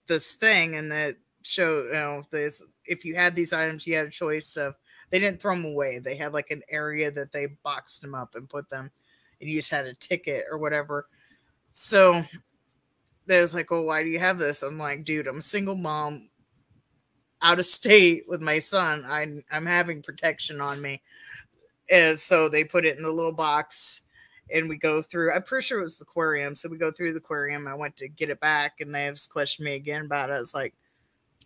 this thing, and that showed you know this if you had these items, you had a choice of they didn't throw them away. They had like an area that they boxed them up and put them, and you just had a ticket or whatever. So they was like, "Well, why do you have this?" I'm like, "Dude, I'm a single mom, out of state with my son. I I'm having protection on me." And so they put it in the little box and we go through i'm pretty sure it was the aquarium so we go through the aquarium i went to get it back and they have questioned me again about it. I was like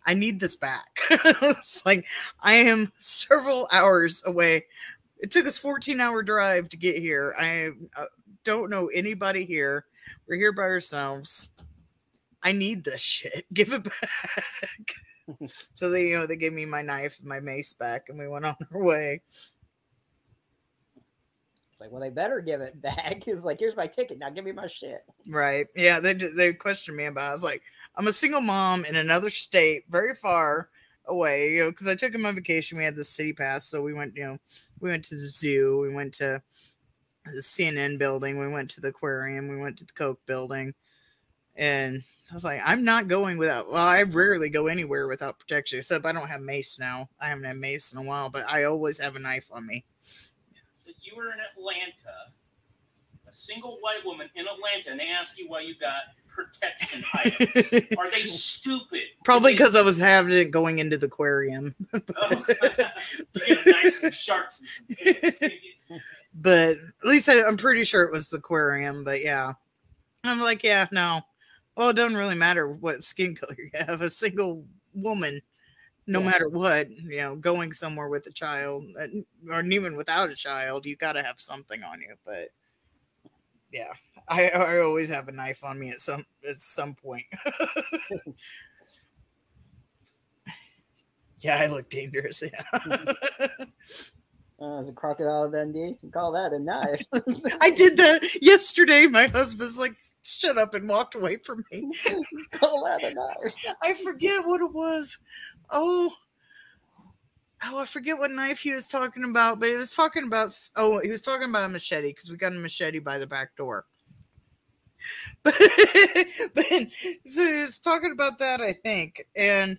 i need this back. It's like i am several hours away. It took us 14 hour drive to get here. I uh, don't know anybody here. We're here by ourselves. I need this shit. Give it back. So they you know they gave me my knife and my mace back and we went on our way it's like, well, they better give it back. It's like, here's my ticket. Now give me my shit. Right. Yeah. They they questioned me about. It. I was like, I'm a single mom in another state, very far away. You know, because I took him on vacation. We had the city pass, so we went. You know, we went to the zoo. We went to the CNN building. We went to the aquarium. We went to the Coke building, and I was like, I'm not going without. Well, I rarely go anywhere without protection, except I don't have mace now. I haven't had mace in a while, but I always have a knife on me you were in Atlanta, a single white woman in Atlanta, and they ask you why you got protection items. Are they stupid? Probably because I was having it going into the aquarium. oh, nice sharks. And but at least I, I'm pretty sure it was the aquarium. But yeah, I'm like, yeah, no. Well, it doesn't really matter what skin color you have. A single woman no yeah. matter what, you know, going somewhere with a child uh, or even without a child, you got to have something on you. But yeah, I, I always have a knife on me at some at some point. yeah, I look dangerous. Yeah. Uh, it's a crocodile Dundee. You call that a knife? I did that yesterday. My husband's like, shut up and walked away from me. call that a knife. I forget what it was. Oh, oh, I forget what knife he was talking about, but he was talking about. Oh, he was talking about a machete because we got a machete by the back door. But, but so he was talking about that, I think, and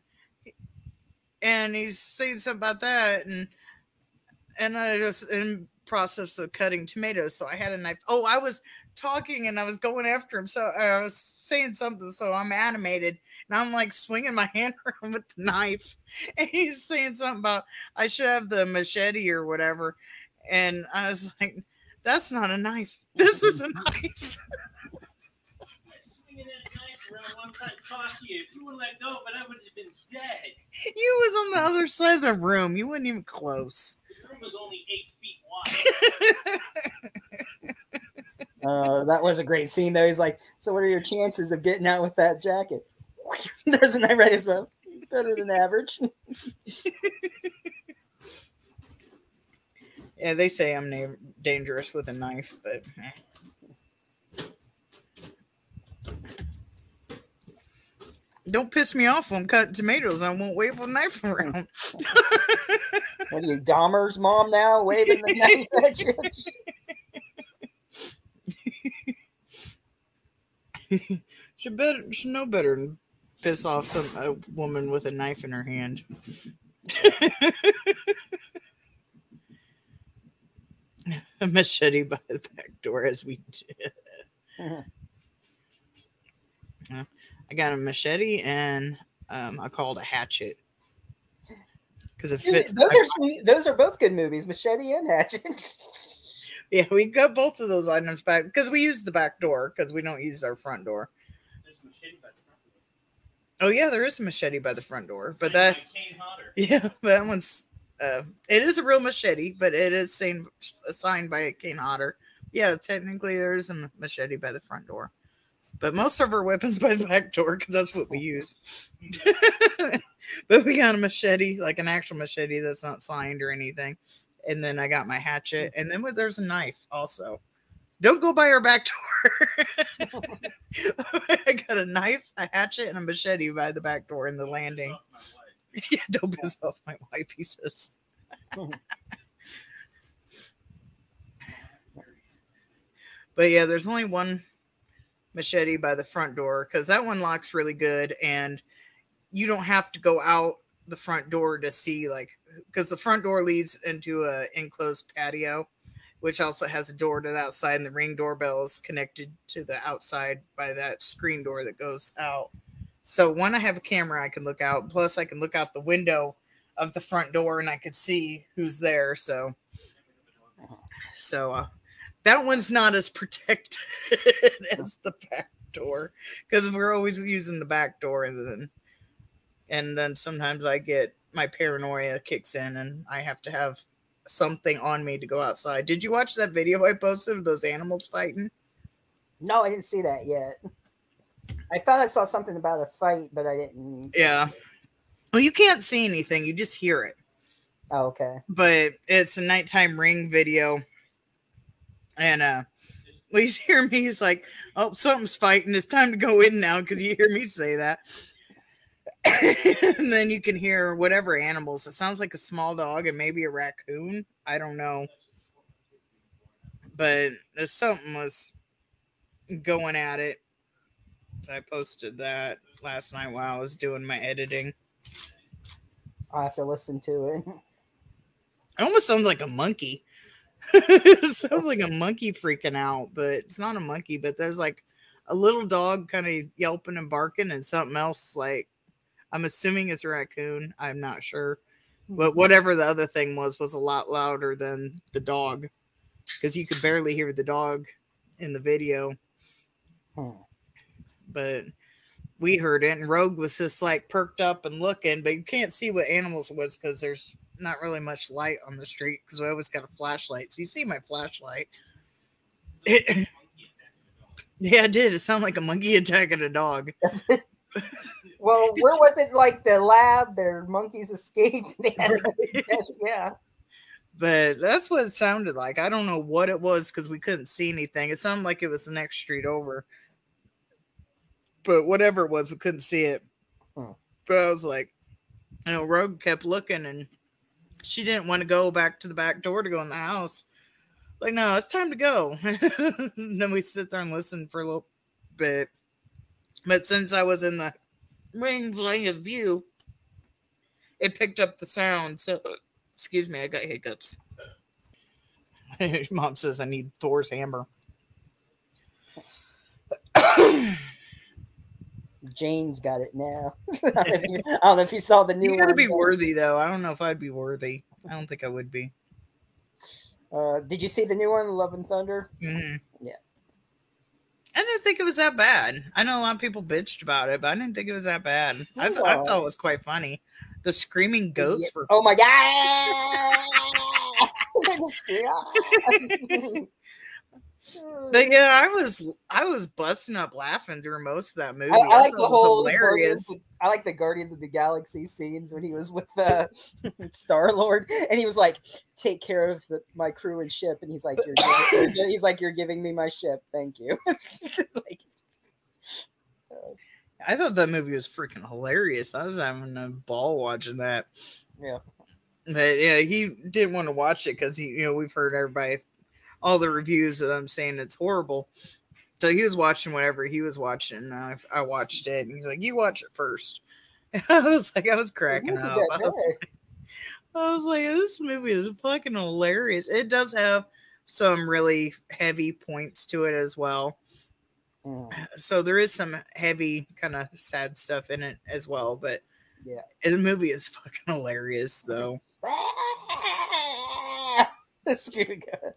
and he's saying something about that, and and I just in process of cutting tomatoes, so I had a knife. Oh, I was talking and I was going after him, so uh, I was saying something, so I'm animated and I'm like swinging my hand around with the knife, and he's saying something about I should have the machete or whatever, and I was like, "That's not a knife. This is a knife." Swinging that knife around while I'm trying to talk to you. If you would let go, but I would have been dead. You was on the other side of the room. You weren't even close. The room was only eight. Uh, that was a great scene, though. He's like, "So, what are your chances of getting out with that jacket?" There's a knife right as well. Better than average. yeah, they say I'm na- dangerous with a knife, but. Don't piss me off when I'm cutting tomatoes. I won't wave a knife around. What are you, Dahmer's mom now, waving the knife at you? should better should know better than piss off some a woman with a knife in her hand. a machete by the back door as we did. Mm-hmm. I got a machete and um, I called a hatchet because it fits. those are some, those are both good movies, Machete and Hatchet. Yeah, we got both of those items back because we use the back door because we don't use our front door. There's a machete by the front. Oh yeah, there is a machete by the front door, but that by Kane Hodder. yeah, that one's uh, it is a real machete, but it is saying assigned by a Kane Hodder. Yeah, technically there is a machete by the front door, but most of our weapons by the back door because that's what we use. but we got a machete, like an actual machete that's not signed or anything, and then I got my hatchet, and then there's a knife also. Don't go by our back door. I got a knife, a hatchet, and a machete by the back door in the landing. Yeah, don't piss off my wife, he says. but yeah, there's only one machete by the front door because that one locks really good, and you don't have to go out the front door to see like because the front door leads into a enclosed patio, which also has a door to the outside, and the ring doorbell is connected to the outside by that screen door that goes out. So when I have a camera, I can look out. Plus, I can look out the window of the front door and I can see who's there. So, so uh, that one's not as protected as the back door because we're always using the back door, and then and then sometimes I get my paranoia kicks in and I have to have something on me to go outside. Did you watch that video I posted of those animals fighting? No, I didn't see that yet. I thought I saw something about a fight, but I didn't. Yeah. Well, you can't see anything; you just hear it. Oh, okay. but it's a nighttime ring video. And uh he's hear me, he's like, Oh, something's fighting. It's time to go in now because you hear me say that. and then you can hear whatever animals. It sounds like a small dog and maybe a raccoon. I don't know. But there's something was going at it. So I posted that last night while I was doing my editing. I'll have to listen to it. It almost sounds like a monkey. It sounds like a monkey freaking out, but it's not a monkey. But there's like a little dog kind of yelping and barking, and something else like I'm assuming it's a raccoon. I'm not sure, but whatever the other thing was was a lot louder than the dog because you could barely hear the dog in the video. Hmm. But we heard it, and Rogue was just like perked up and looking, but you can't see what animals it was because there's not really much light on the street because we always got a flashlight. So you see my flashlight. It- yeah, it did. It sounded like a monkey attacking a dog. Well, where was it? Like the lab, their monkeys escaped. They had to- yeah. But that's what it sounded like. I don't know what it was because we couldn't see anything. It sounded like it was the next street over. But whatever it was, we couldn't see it. Hmm. But I was like, you know, Rogue kept looking and she didn't want to go back to the back door to go in the house. Like, no, it's time to go. then we sit there and listen for a little bit. But since I was in the range line of view, it picked up the sound. So, excuse me, I got hiccups. Mom says I need Thor's hammer. Jane's got it now. I, don't know if you, I don't know if you saw the new one. You gotta be worthy, though. I don't know if I'd be worthy. I don't think I would be. Uh, did you see the new one, Love and Thunder? Mhm. Yeah. I didn't think it was that bad. I know a lot of people bitched about it, but I didn't think it was that bad. I, th- I thought it was quite funny. The screaming goats Yeah. were. Oh my god! They just scream. But yeah, I was I was busting up laughing through most of that movie. I, I like the whole hilarious. Guardians, I like the Guardians of the Galaxy scenes when he was with uh, Star Lord, and he was like, "Take care of the, my crew and ship," and he's like, you're giving, "He's like, you're giving me my ship, thank you." like, I thought that movie was freaking hilarious. I was having a ball watching that. yeah, But yeah, he didn't want to watch it because he, you know, we've heard everybody, all the reviews of them saying it's horrible. So he was watching whatever he was watching. I, I watched it, and he's like, "You watch it first. I was like, I was cracking up. I was, bad. I was like, this movie is fucking hilarious. It does have some really heavy points to it as well. Mm, So there is some heavy, kind of sad stuff in it as well. But Yeah. the movie is fucking hilarious, though. Screaming God.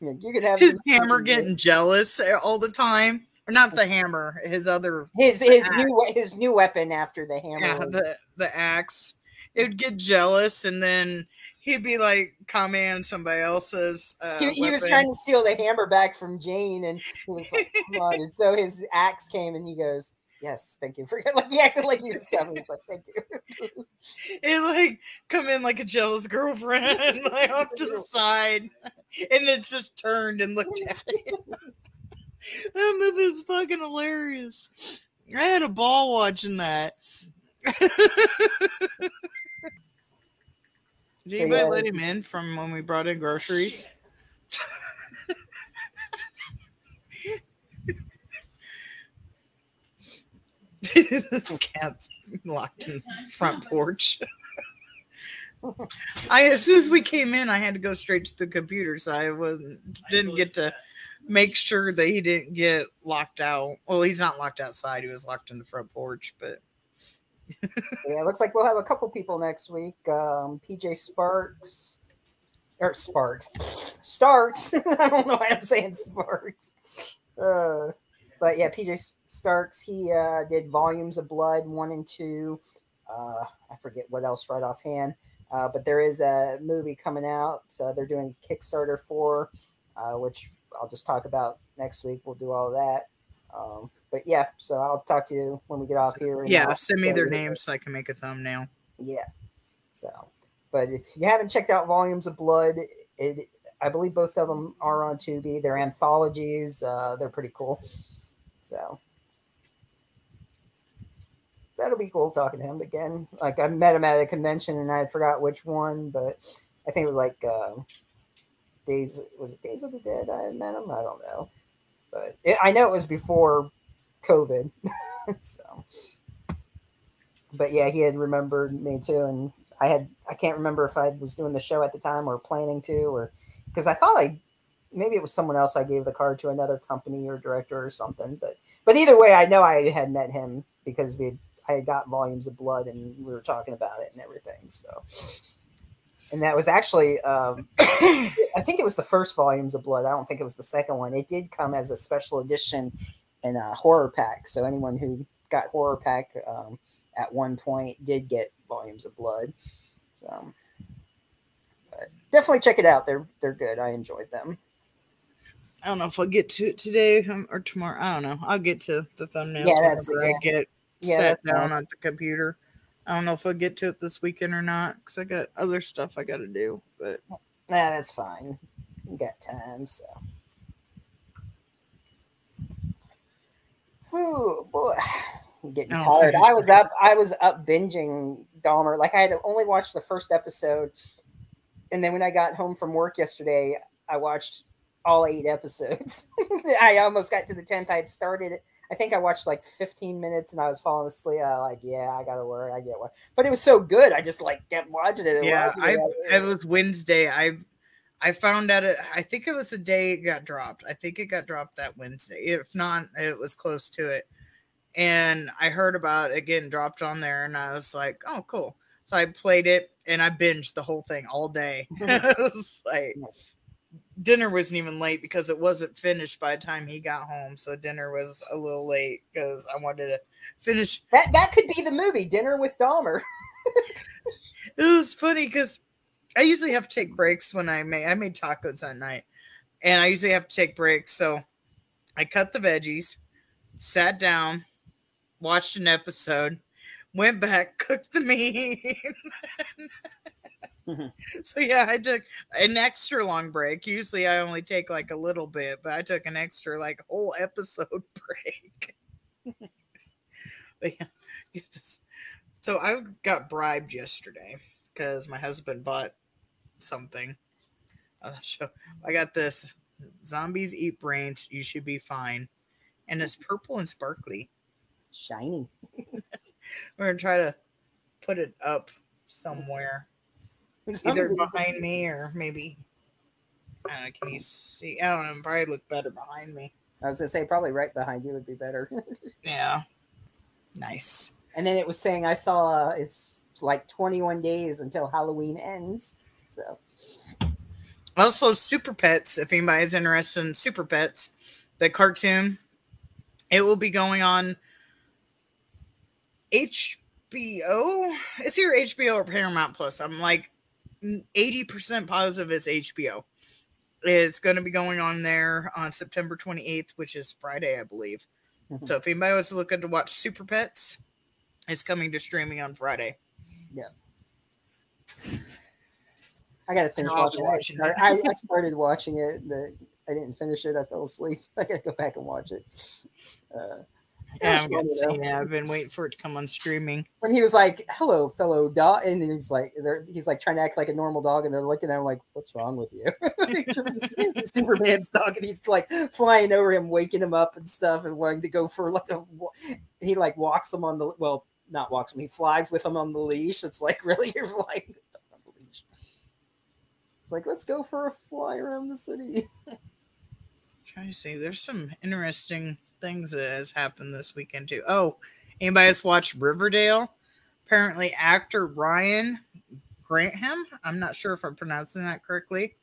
Yeah, you could have his hammer getting jealous all the time or not the hammer his other his his new his new weapon after the hammer. yeah, was- the the axe it would get jealous and then he'd be like comment on somebody else's uh, he, he was trying to steal the hammer back from Jane, and he was like, "Come on!" And so his axe came, and he goes, "Yes, thank you for getting like he acted like he was coming." He's like, "Thank you." it like come in like a jealous girlfriend like off to the side and it just turned and looked at it that movie was fucking hilarious i had a ball watching that Did So, anybody yeah. let him in from when we brought in groceries? the cat's locked in front porch. I as soon as we came in, I had to go straight to the computer, so I wasn't didn't get to make sure that he didn't get locked out. Well, he's not locked outside; he was locked in the front porch. But Yeah, it looks like we'll have a couple people next week. Um, PJ Sparks or Sparks, Starks. I don't know why I'm saying Sparks. Uh, but yeah, PJ S- Starks. He uh, did Volumes of Blood one and two. Uh, I forget what else right offhand. Uh, but there is a movie coming out. So they're doing Kickstarter for, uh, which I'll just talk about next week. We'll do all of that. Um, but yeah, so I'll talk to you when we get off here. and yeah, I'll send me their names so I can make a thumbnail. yeah. So, but if you haven't checked out Volumes of Blood, it I believe both of them are on Tubi. They're anthologies. Uh, they're pretty cool. So that'll be cool talking to him again. Like I met him at a convention and I forgot which one, but I think it was like uh, Days. Was it Days of the Dead? I met him. I don't know, but it, I know it was before COVID. so, but yeah, he had remembered me too, and I had I can't remember if I was doing the show at the time or planning to, or because I thought I maybe it was someone else I gave the card to another company or director or something. But but either way, I know I had met him because we I had got volumes of blood and we were talking about it and everything. So. And that was actually, um, I think it was the first volumes of Blood. I don't think it was the second one. It did come as a special edition in a horror pack. So anyone who got horror pack um, at one point did get volumes of Blood. So, definitely check it out. They're they're good. I enjoyed them. I don't know if I'll get to it today um, or tomorrow. I don't know. I'll get to the thumbnails Yeah, that's- whenever I yeah. get Yeah, sat down fine. at the computer. I don't know if I'll get to it this weekend or not because I got other stuff I got to do. But Nah, that's fine. We got time, so. Oh boy, I'm getting Oh, tired. I I was up. I was up binging Dahmer. Like I had only watched the first episode, and then when I got home from work yesterday, I watched all eight episodes. I almost got to the tenth. I had started. I think I watched like 15 minutes, and I was falling asleep. I like, yeah, I gotta work. I get one, but it was so good. I just like kept watching it. Yeah, watching I it. it was Wednesday. I I found out it. I think it was the day it got dropped. I think it got dropped that Wednesday. If not, it was close to it. And I heard about it getting dropped on there, and I was like, "Oh, cool." So I played it, and I binged the whole thing all day. it was like dinner wasn't even late because it wasn't finished by the time he got home. So dinner was a little late because I wanted to finish that that could be the movie Dinner with Dahmer. it was funny because I usually have to take breaks when I make I made tacos that night, and I usually have to take breaks. So I cut the veggies, sat down, watched an episode, went back, cooked the meat. Mhm. so yeah, I took an extra long break. Usually I only take like a little bit, but I took an extra like whole episode break. but yeah, so I got bribed yesterday because my husband bought something. Uh, I got this zombies eat brains. You should be fine, and it's purple and sparkly. Shiny. We're gonna try to put it up somewhere, either behind me or maybe. Know, can you see? I don't know. Probably look better behind me. I was gonna say probably right behind you would be better. Yeah. Nice. and then it was saying I saw uh, it's like 21 days until Halloween ends. So Also, Super Pets, if anybody's interested in Super Pets, the cartoon, it will be going on HBO. It's either HBO or Paramount Plus. I'm like 80% positive it's HBO. It's going to be going on there on September 28th, which is Friday, I believe. Mhm. So if anybody was looking to watch Super Pets, it's coming to streaming on Friday. Yeah. I gotta finish watching, it. I, watching it. I, I started watching it, but I didn't finish it. I fell asleep. I gotta go back and watch it. Uh, Yeah, I've, funny, though. yeah, I've been waiting for it to come on streaming. when he was like, "Hello, fellow dog," and he's like, they're, he's like trying to act like a normal dog, and they're looking at him like, "What's wrong with you?" Just Superman's dog, and he's like flying over him, waking him up and stuff, and wanting to go for like a. He like walks him on the well, not walks him. He flies with him on the leash. It's like really, you're flying on the leash. It's like let's go for a fly around the city. trying to see. There's some interesting things that has happened this weekend too. Oh, anybody has watched Riverdale? Apparently, actor Ryan Grantham. I'm not sure if I'm pronouncing that correctly.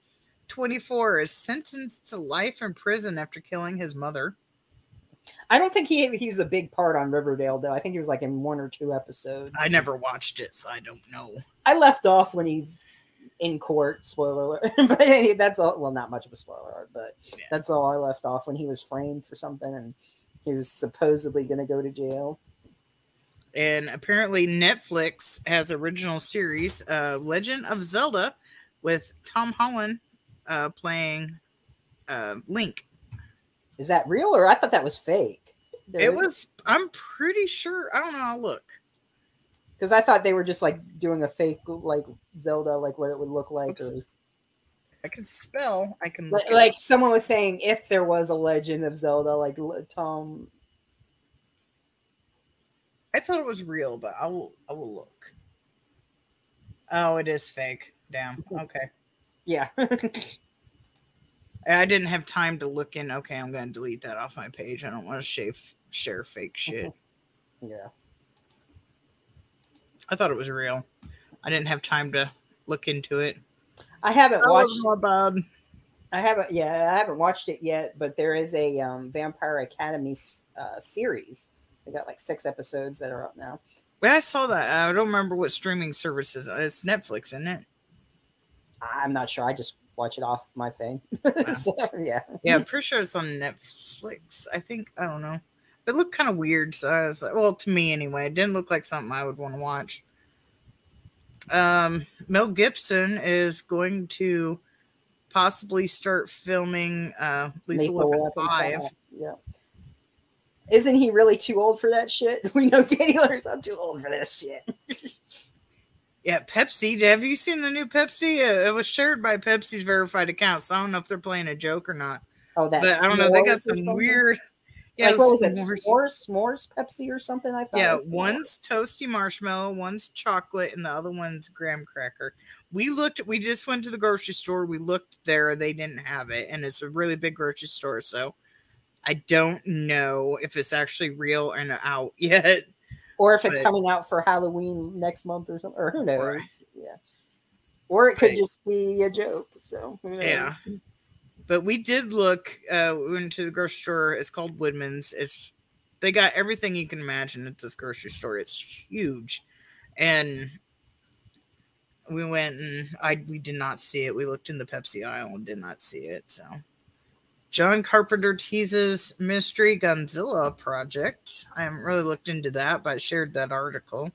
24 is sentenced to life in prison after killing his mother. I don't think he he was a big part on Riverdale though. I think he was like in one or two episodes. I never watched it, so I don't know. I left off when he's in court. Spoiler alert. but hey, that's all. Well, not much of a spoiler alert, but Yeah. that's all I left off when he was framed for something and he was supposedly going to go to jail. And apparently, Netflix has original series, uh, Legend of Zelda, with Tom Holland uh, playing uh, Link. Is that real or I thought that was fake? It was. I'm pretty sure. I don't know. I'll look. Because I thought they were just like doing a fake like Zelda, like what it would look like, or I can spell. I can like, like someone was saying if there was a Legend of Zelda, like Tom. I thought it was real, but I will. I will look. Oh, it is fake. Damn. Mm-hmm. Okay. Yeah, I didn't have time to look in. Okay, I'm gonna delete that off my page. I don't want to shave, share fake mm-hmm. shit. yeah. I thought it was real. I didn't have time to look into it. I haven't That watched. was my bad. I haven't. Yeah, I haven't watched it yet. But there is a um, Vampire Academy uh, series. They got like six episodes that are up now. Well, I saw that. I don't remember what streaming services. It's Netflix, isn't it? I'm not sure. I just watch it off my thing. so, yeah. Yeah, I'm pretty sure it's on Netflix. I think I don't know. It looked kind of weird, so I was like, well, to me anyway, it didn't look like something I would want to watch. Um, Mel Gibson is going to possibly start filming uh, Lethal, Weapon, Weapon Five. Yeah. Isn't he really too old for that shit? We know Danny Lerner's I'm too old for this shit. Yeah, Pepsi. Have you seen the new Pepsi? Uh, it was shared by Pepsi's verified account, so I don't know if they're playing a joke or not. Oh, that But I don't know. They got some weird. Yeah, like, what was it? s'mores. S'mores, Pepsi or something? I thought. Yeah, one's toasty marshmallow, one's chocolate, and the other one's graham cracker. We looked. We just went to the grocery store. We looked there. They didn't have it, and it's a really big grocery store. So I don't know if it's actually real and out yet. or if it's but- coming out for Halloween next month or something, or who knows? Right. Yeah. Or it could Right. just be a joke. So? Yeah. But we did look. Uh, we went to the grocery store. It's called Woodman's. It's they got everything you can imagine at this grocery store. It's huge, and we went and I we did not see it. We looked in the Pepsi aisle and did not see it. So, John Carpenter teases mystery Godzilla project. I haven't really looked into that, but I shared that article.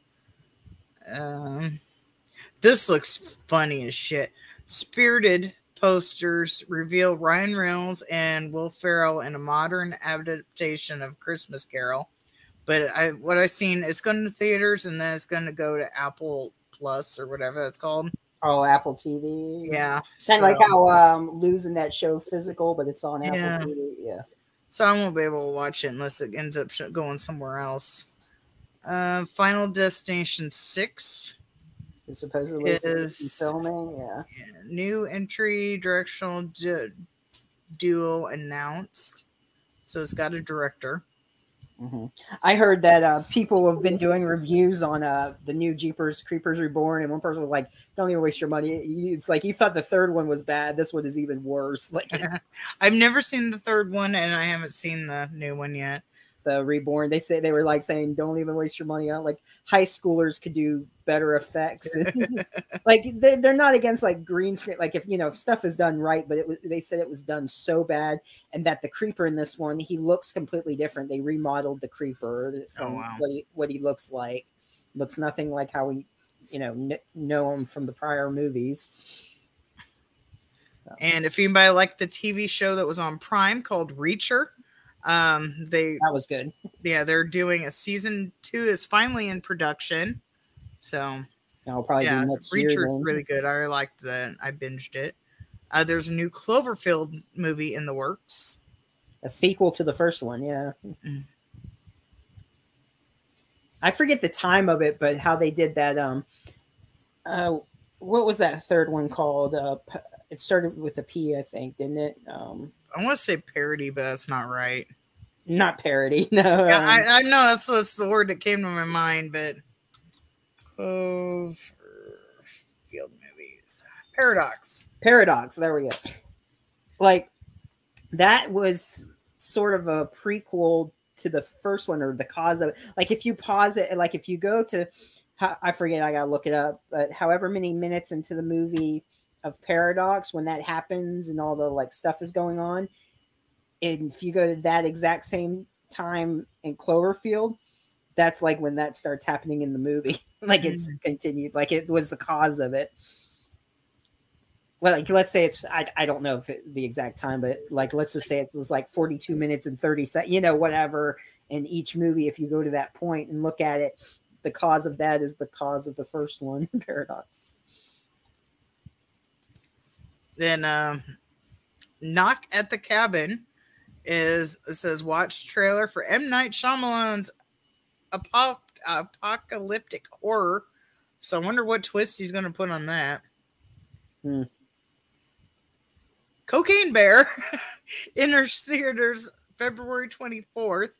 Um, this looks funny as shit. Spirited posters reveal Ryan Reynolds and Will Ferrell in a modern adaptation of Christmas Carol. But I what I've seen it's going to theaters and then it's going to go to Apple Plus or whatever that's called. Oh, Apple TV. Yeah. Kind of like so- how um losing that show physical, but it's on Apple Yeah. TV. Yeah. So I won't be able to watch it unless it ends up going somewhere else. Uh, Final Destination 6. It's supposedly is Is- filming. Yeah. New entry directional du- duo announced. So it's got a director. Mhm. I heard that uh, people have been doing reviews on uh, the new Jeepers Creepers Reborn, and one person was like, "Don't even waste your money." It's like you thought the third one was bad. This one is even worse. Like I've never seen the third one and I haven't seen the new one yet. The Reborn, they say they were like saying, "Don't even waste your money on." Like high schoolers could do better effects. like they, they're not against like green screen. Like if you know if stuff is done right, but it was they said it was done so bad, and that the creeper in this one he looks completely different. They remodeled the creeper oh, from Oh, wow. what he what he looks like. Looks nothing like how we you know kn- know him from the prior movies. And if anybody liked the TV show that was on Prime called Reacher, um, they That was good. yeah they're doing a season two is finally in production. So That'll probably yeah, be next year. Then. really good. I liked that. I binged it. Uh, there's a new Cloverfield movie in the works. a sequel to the first one yeah Mm. i forget the time of it but how they did that um uh what was that third one called uh it started with a p i think didn't it um I want to say parody, but that's not right. not parody no Yeah, I, I know that's, that's the word that came to my mind, but Cloverfield movies paradox. paradox there we go like that was sort of a prequel to the first one or the cause of it like if you pause it like if you go to i forget i gotta look it up but however many minutes into the movie of paradox when that happens and all the like stuff is going on. And if you go to that exact same time in cloverfield that's like when that starts happening in the movie. Like it's mm. continued. Like it was the cause of it. Well, like let's say it's I, I don't know if it, the exact time, but like let's just say it was like 42 minutes and 30 seconds, you know, whatever. In each movie, if you go to that point and look at it, the cause of that is the cause of the first one, paradox. Then um, knock at the cabin is says watch trailer for M Night Shyamalan's apo- apocalyptic horror. So I wonder what twist he's going to put on that. Hmm. Cocaine Bear enters theaters February 24th.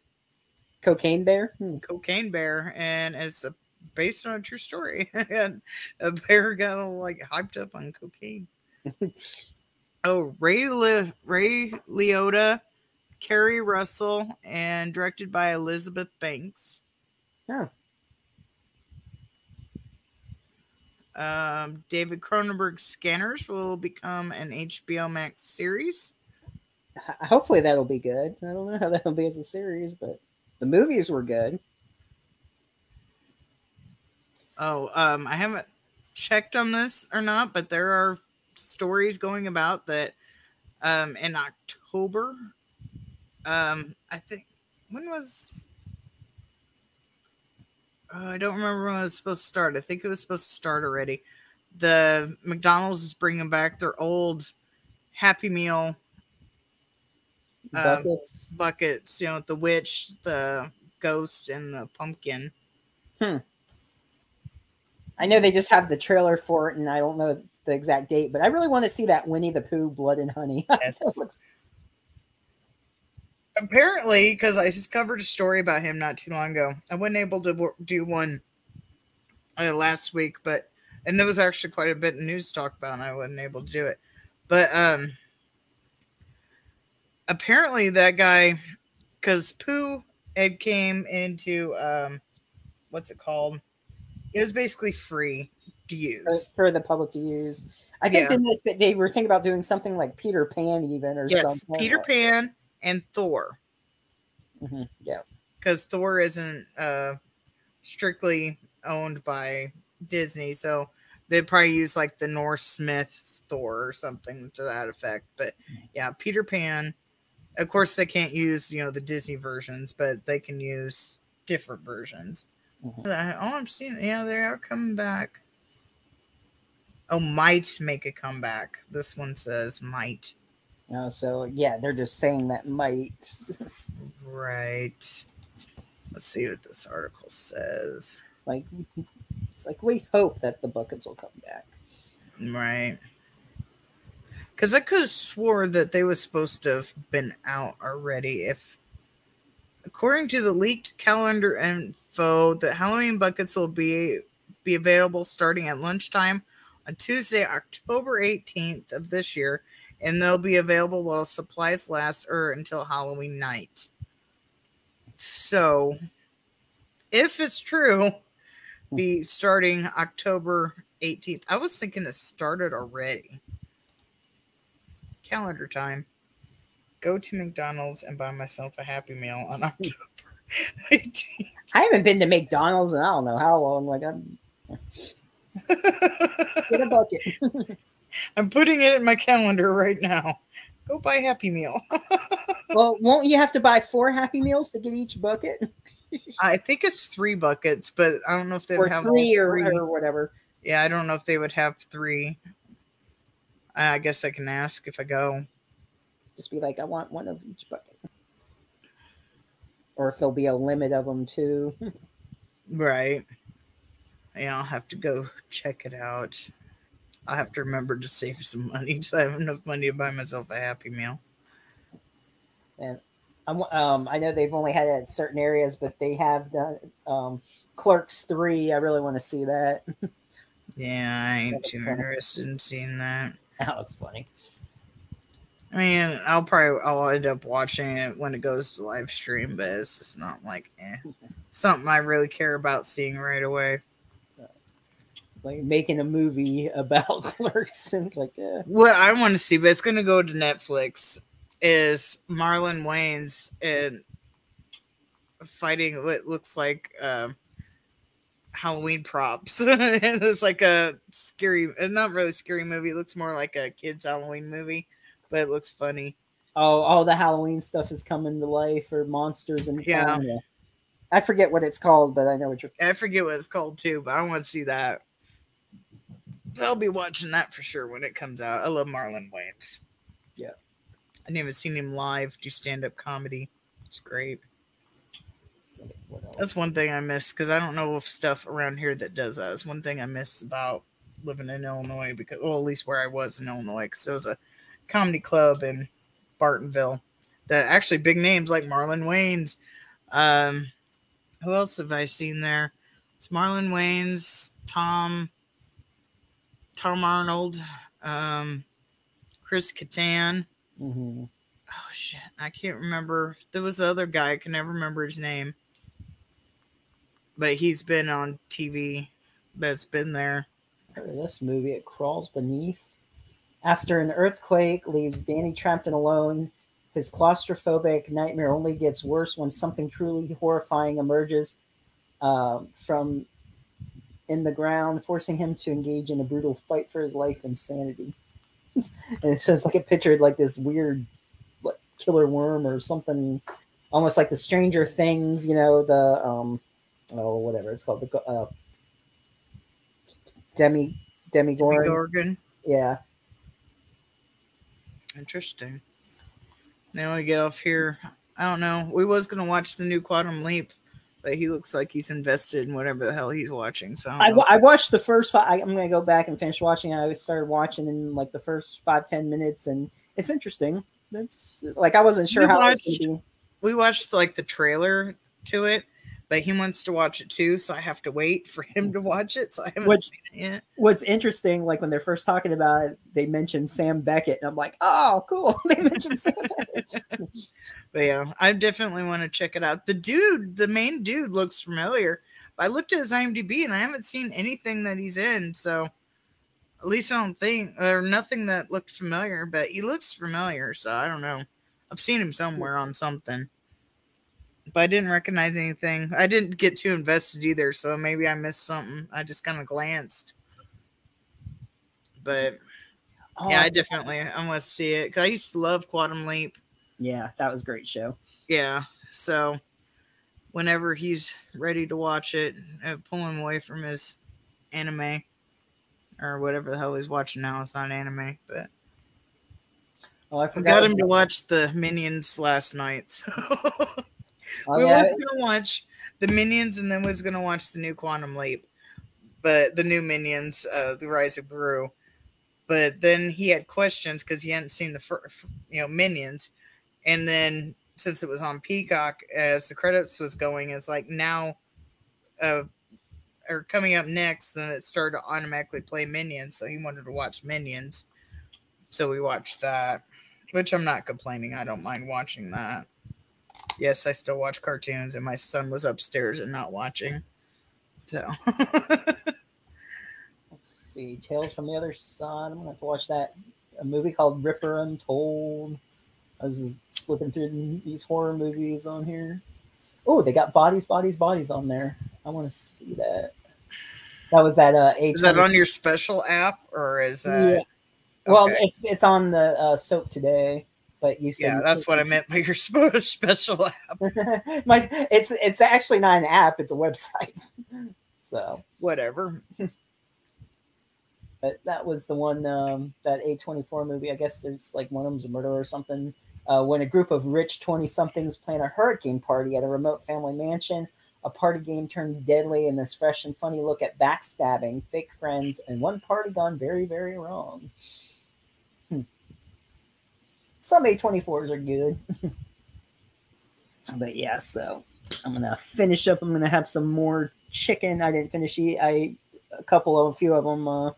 Cocaine Bear. Hmm. Cocaine Bear, and it's a, based on a true story. and a bear got all like hyped up on cocaine. oh, Ray Le- Ray Liotta, Keri Russell, and directed by Elizabeth Banks. Yeah. Um, David Cronenberg's Scanners will become an HBO Max series. Hopefully that'll be good. I don't know how that'll be as a series, but the movies were good. Oh, um, I haven't checked on this or not, but there are stories going about that um in October. Um I think when was oh, I don't remember when it was supposed to start. I think it was supposed to start already. The McDonald's is bringing back their old Happy Meal um, Buckets. buckets, you know, the witch, the ghost, and the pumpkin. Hmm. I know they just have the trailer for it, and I don't know the exact date, but I really want to see that Winnie the Pooh Blood and Honey. Yes. Apparently, because I just covered a story about him not too long ago, I wasn't able to do one uh, last week, but and there was actually quite a bit of news talk about, and I wasn't able to do it. But um, apparently, that guy, because Pooh it came into um, what's it called? It was basically free to use. for the public to use. I think Yeah. in this that they were thinking about doing something like Peter Pan, even or Yes, something. Peter Pan and Thor. Mhm, Yeah, because Thor isn't uh, strictly owned by Disney, so they'd probably use like the Norse Smith Thor or something to that effect. But yeah, Peter Pan. Of course, they can't use you know the Disney versions, but they can use different versions. Mhm. Uh, Oh, I'm seeing. Yeah, they are coming back. Oh, might make a comeback. This one says might. Uh, so yeah, they're just saying that might. Right. Let's see what this article says. like it's like we hope that the buckets will come back. Right. Because I could have swore that they was supposed to have been out already. If, according to the leaked calendar info, the Halloween buckets will be be available starting at lunchtime on Tuesday, October 18th of this year, and they'll be available while supplies last or until Halloween night. So, if it's true, be starting October 18th. I was thinking it started already. Calendar time. Go to McDonald's and buy myself a Happy Meal on October 18th. I haven't been to McDonald's and I don't know how long. Like I'm get a bucket. I'm putting it in my calendar right now. Go buy Happy Meal. well, won't you have to buy four Happy Meals to get each bucket, I think it's three buckets, but I don't know if they would have three, or, three. or whatever? Yeah, I don't know if they would have three. I guess I can ask if I go. Just be like, I want one of each bucket, or if there'll be a limit of them too. Right. Yeah, I'll have to go check it out. I'll have to remember to save some money so I have enough money to buy myself a Happy Meal. And I'm, um, I know they've only had it at certain areas, but they have done um, Clerks three. I really want to see that. Yeah, I ain't too funny. interested in seeing that. That looks funny. I mean, I'll probably I'll end up watching it when it goes to live stream, but it's just not like eh, something I really care about seeing right away. Like making a movie about Clerks and like, uh, What I want to see, but it's going to go to Netflix, is Marlon Wayans and fighting what looks like um Halloween props. it's like a scary, uh, not really scary movie. It looks more like a kids Halloween movie, but it looks funny. oh, all the Halloween stuff is coming to life, or monsters and Yeah. I forget what it's called, but I know what you're. I forget what it's called too, but I want to see that. I'll be watching that for sure when it comes out. I love Marlon Wayans. Yeah. I never seen him live do stand up comedy. It's great. That's one thing I miss because I don't know of stuff around here that does that. It's one thing I miss about living in Illinois because, well, at least where I was in Illinois, because there was a comedy club in Bartonville that actually big names like Marlon Wayans. Um, who else have I seen there? It's Marlon Wayans, Tom, Tom Arnold, um, Chris Kattan. Mhm. Oh shit, I can't remember. There was the other guy. I can never remember his name, but he's been on TV. That's been there. This movie, it crawls beneath. After an earthquake leaves Danny trapped and alone, his claustrophobic nightmare only gets worse when something truly horrifying emerges um, from in the ground, forcing him to engage in a brutal fight for his life and sanity. and it's just like a picture of like this weird like killer worm or something, almost like the Stranger Things. You know the um oh whatever it's called the uh, demi demigorgon. Gorgon. Yeah, Interesting. Now we get off here. I don't know. We was gonna watch the new Quantum Leap, but he looks like he's invested in whatever the hell he's watching. So I, I, don't know. wa- I watched the first five. I, I'm gonna go back and finish watching. I started watching in like the first five ten minutes, and it's interesting. That's like I wasn't sure You how watched- it's gonna be. we watched like the trailer to it, but he wants to watch it too, so I have to wait for him to watch it. So I haven't What's- seen it yet. What's interesting, like when they're first talking about it, they mentioned Sam Beckett, and I'm like, oh, cool. they mentioned Sam Beckett. But yeah, I definitely want to check it out. The dude, the main dude, looks familiar. I looked at his IMDb and I haven't seen anything that he's in. So at least I don't think, or nothing that looked familiar, but he looks familiar. So I don't know. I've seen him somewhere on something, but I didn't recognize anything. I didn't get too invested either. So maybe I missed something. I just kind of glanced. But yeah, I Oh, definitely I must see it because I used to love Quantum Leap. yeah, that was a great show. Yeah. So whenever he's ready to watch it, uh, pull him away from his anime or whatever the hell he's watching now. It's not anime, but Oh, I I forgot. got him to watch the Minions last night. So Oh, we yeah, was gonna watch the Minions and then we was gonna watch the new Quantum Leap, but the new Minions, uh, the Rise of Gru. But then he had questions because he hadn't seen the fir- you know Minions, and then since it was on Peacock as the credits was going, it's like now, uh, or coming up next, then it started to automatically play Minions. So he wanted to watch Minions, so we watched that, which I'm not complaining. I don't mind watching that. Yes, I still watch cartoons, and my son was upstairs and not watching. So Let's see, Tales from the Other Side. I'm gonna have to watch that. A movie called Ripper Untold. I was flipping through these horror movies on here. Oh, they got bodies, bodies, bodies on there. I want to see that. That was that uh is that on your special app or is that? Yeah. Well, it's it's on the uh, Soap2day, but you said yeah, that's what I meant by your special app. My, it's it's actually not an app; it's a website. So, Whatever. but that was the one um, that A24 movie. I guess there's like one of them's a murder or something. Uh, when a group of rich twenty somethings plan a hurricane party at a remote family mansion, a party game turns deadly in this fresh and funny look at backstabbing, fake friends, and one party gone very very wrong. Some A24s are good. but yeah, so I'm gonna finish up. I'm gonna have some more chicken. I didn't finish eat. I a couple of a few of them. Uh,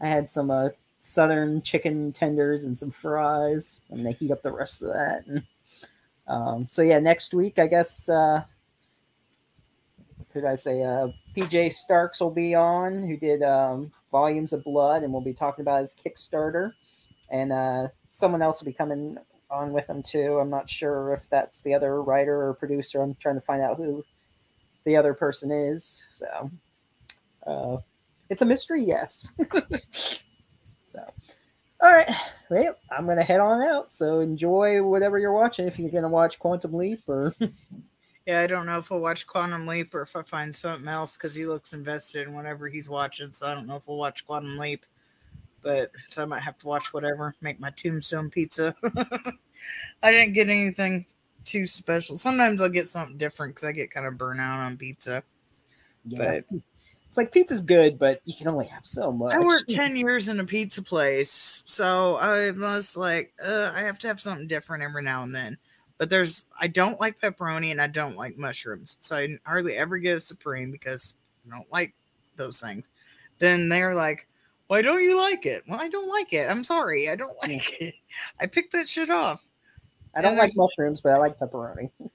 I had some uh, southern chicken tenders and some fries. I'm gonna heat up the rest of that. And, um, so yeah, next week I guess. Uh, could I say uh, PJ Starks will be on, who did um, Volumes of Blood, and we'll be talking about his Kickstarter. And uh, someone else will be coming on with him too. I'm not sure if that's the other writer or producer. I'm trying to find out who the other person is. So uh, it's a mystery, yes. so, all right. Well, I'm going to head on out. So enjoy whatever you're watching. If you're going to watch Quantum Leap or Yeah, I don't know if I'll watch Quantum Leap or if I find something else because he looks invested in whatever he's watching. So I don't know if we'll watch Quantum Leap. But so I might have to watch whatever, make my tombstone pizza. I didn't get anything too special. Sometimes I'll get something different because I get kind of burnt out on pizza. yeah. It's like pizza's good, but you can only have so much. I worked 10 years in a pizza place. So I was like, uh, I have to have something different every now and then. But there's, I don't like pepperoni and I don't like mushrooms. So I hardly ever get a Supreme because I don't like those things. Then they're like, why don't you like it? Well, I don't like it. I'm sorry. I don't like it. I picked that shit off. I don't and like mushrooms, but I like pepperoni.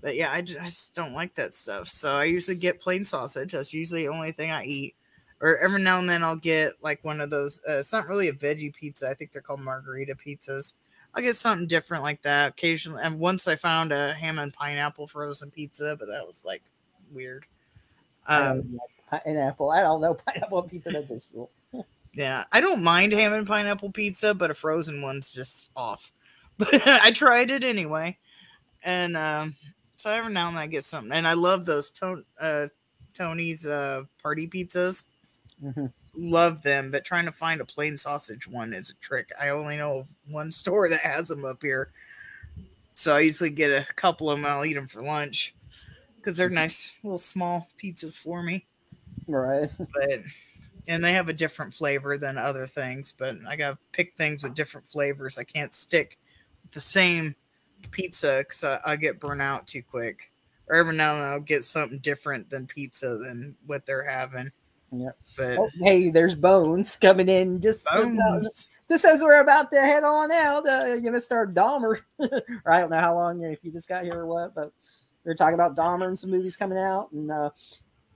But yeah, I, ju- I just don't like that stuff. So I usually get plain sausage. That's usually the only thing I eat. Or every now and then I'll get like one of those. Uh, it's not really a veggie pizza. I think they're called margarita pizzas. I'll get something different like that occasionally. And once I found a ham and pineapple frozen pizza, but that was like weird. Um, like pineapple. I don't know pineapple pizza. That's just Yeah, I don't mind ham and pineapple pizza, but a frozen one's just off. But I tried it anyway, and um, so every now and then I get something. And I love those Ton- uh, Tony's uh, party pizzas. Mhm. Love them, but trying to find a plain sausage one is a trick. I only know of one store that has them up here, so I usually get a couple of them. I'll eat them for lunch because they're nice little small pizzas for me Right. but and they have a different flavor than other things but i gotta pick things with different flavors i can't stick the same pizza because I, I get burnt out too quick or every now and then i'll get something different than pizza than what they're having Yep. but Oh, hey, there's Bones coming in just about- Bones. just as we're about to head on out. Uh, you missed our Dahmer. or I don't know how long if you just got here or what, but we are talking about Dahmer and some movies coming out. And uh,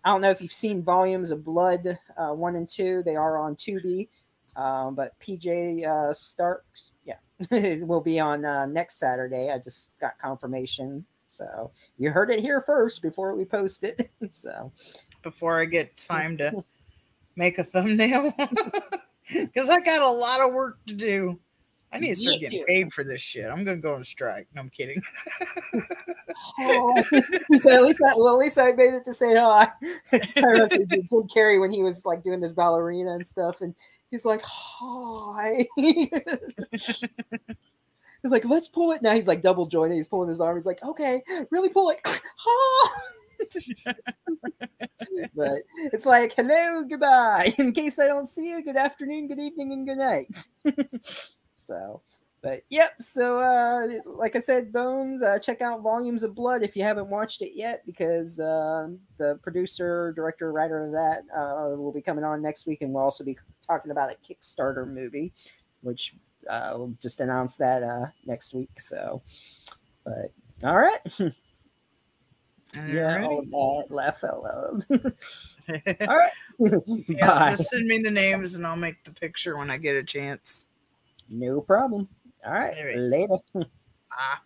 I don't know if you've seen Volumes of Blood uh, one and two. They are on Tubi. Um, but PJ uh, Starks, yeah, will be on uh, next Saturday. I just got confirmation. So you heard it here first before we post it. so before i get time to make a thumbnail because i got a lot of work to do i need to start Yeah, getting dude. paid for this shit i'm gonna go on strike no i'm kidding Oh. so at least I, well, at least I made it to say hi. I remember Jim Carrey when he was like doing this ballerina and stuff, and he's like, "Hi." he's like, "Let's pull it." Now he's like double jointed. He's pulling his arm. He's like, "Okay, really pull it." "Ah." but it's like, "Hello, goodbye." In case I don't see you, good afternoon, good evening, and good night. So. But yep, so uh, like I said, Bones, uh, check out Volumes of Blood if you haven't watched it yet, because uh, the producer, director, writer of that uh, will be coming on next week, and we'll also be talking about a Kickstarter movie, which uh, we'll just announce that uh, next week. So, but all right, yeah, all that laugh out loud. all right, Yeah, bye. just send me the names and I'll make the picture when I get a chance. No problem. All right, All right. later. Ah.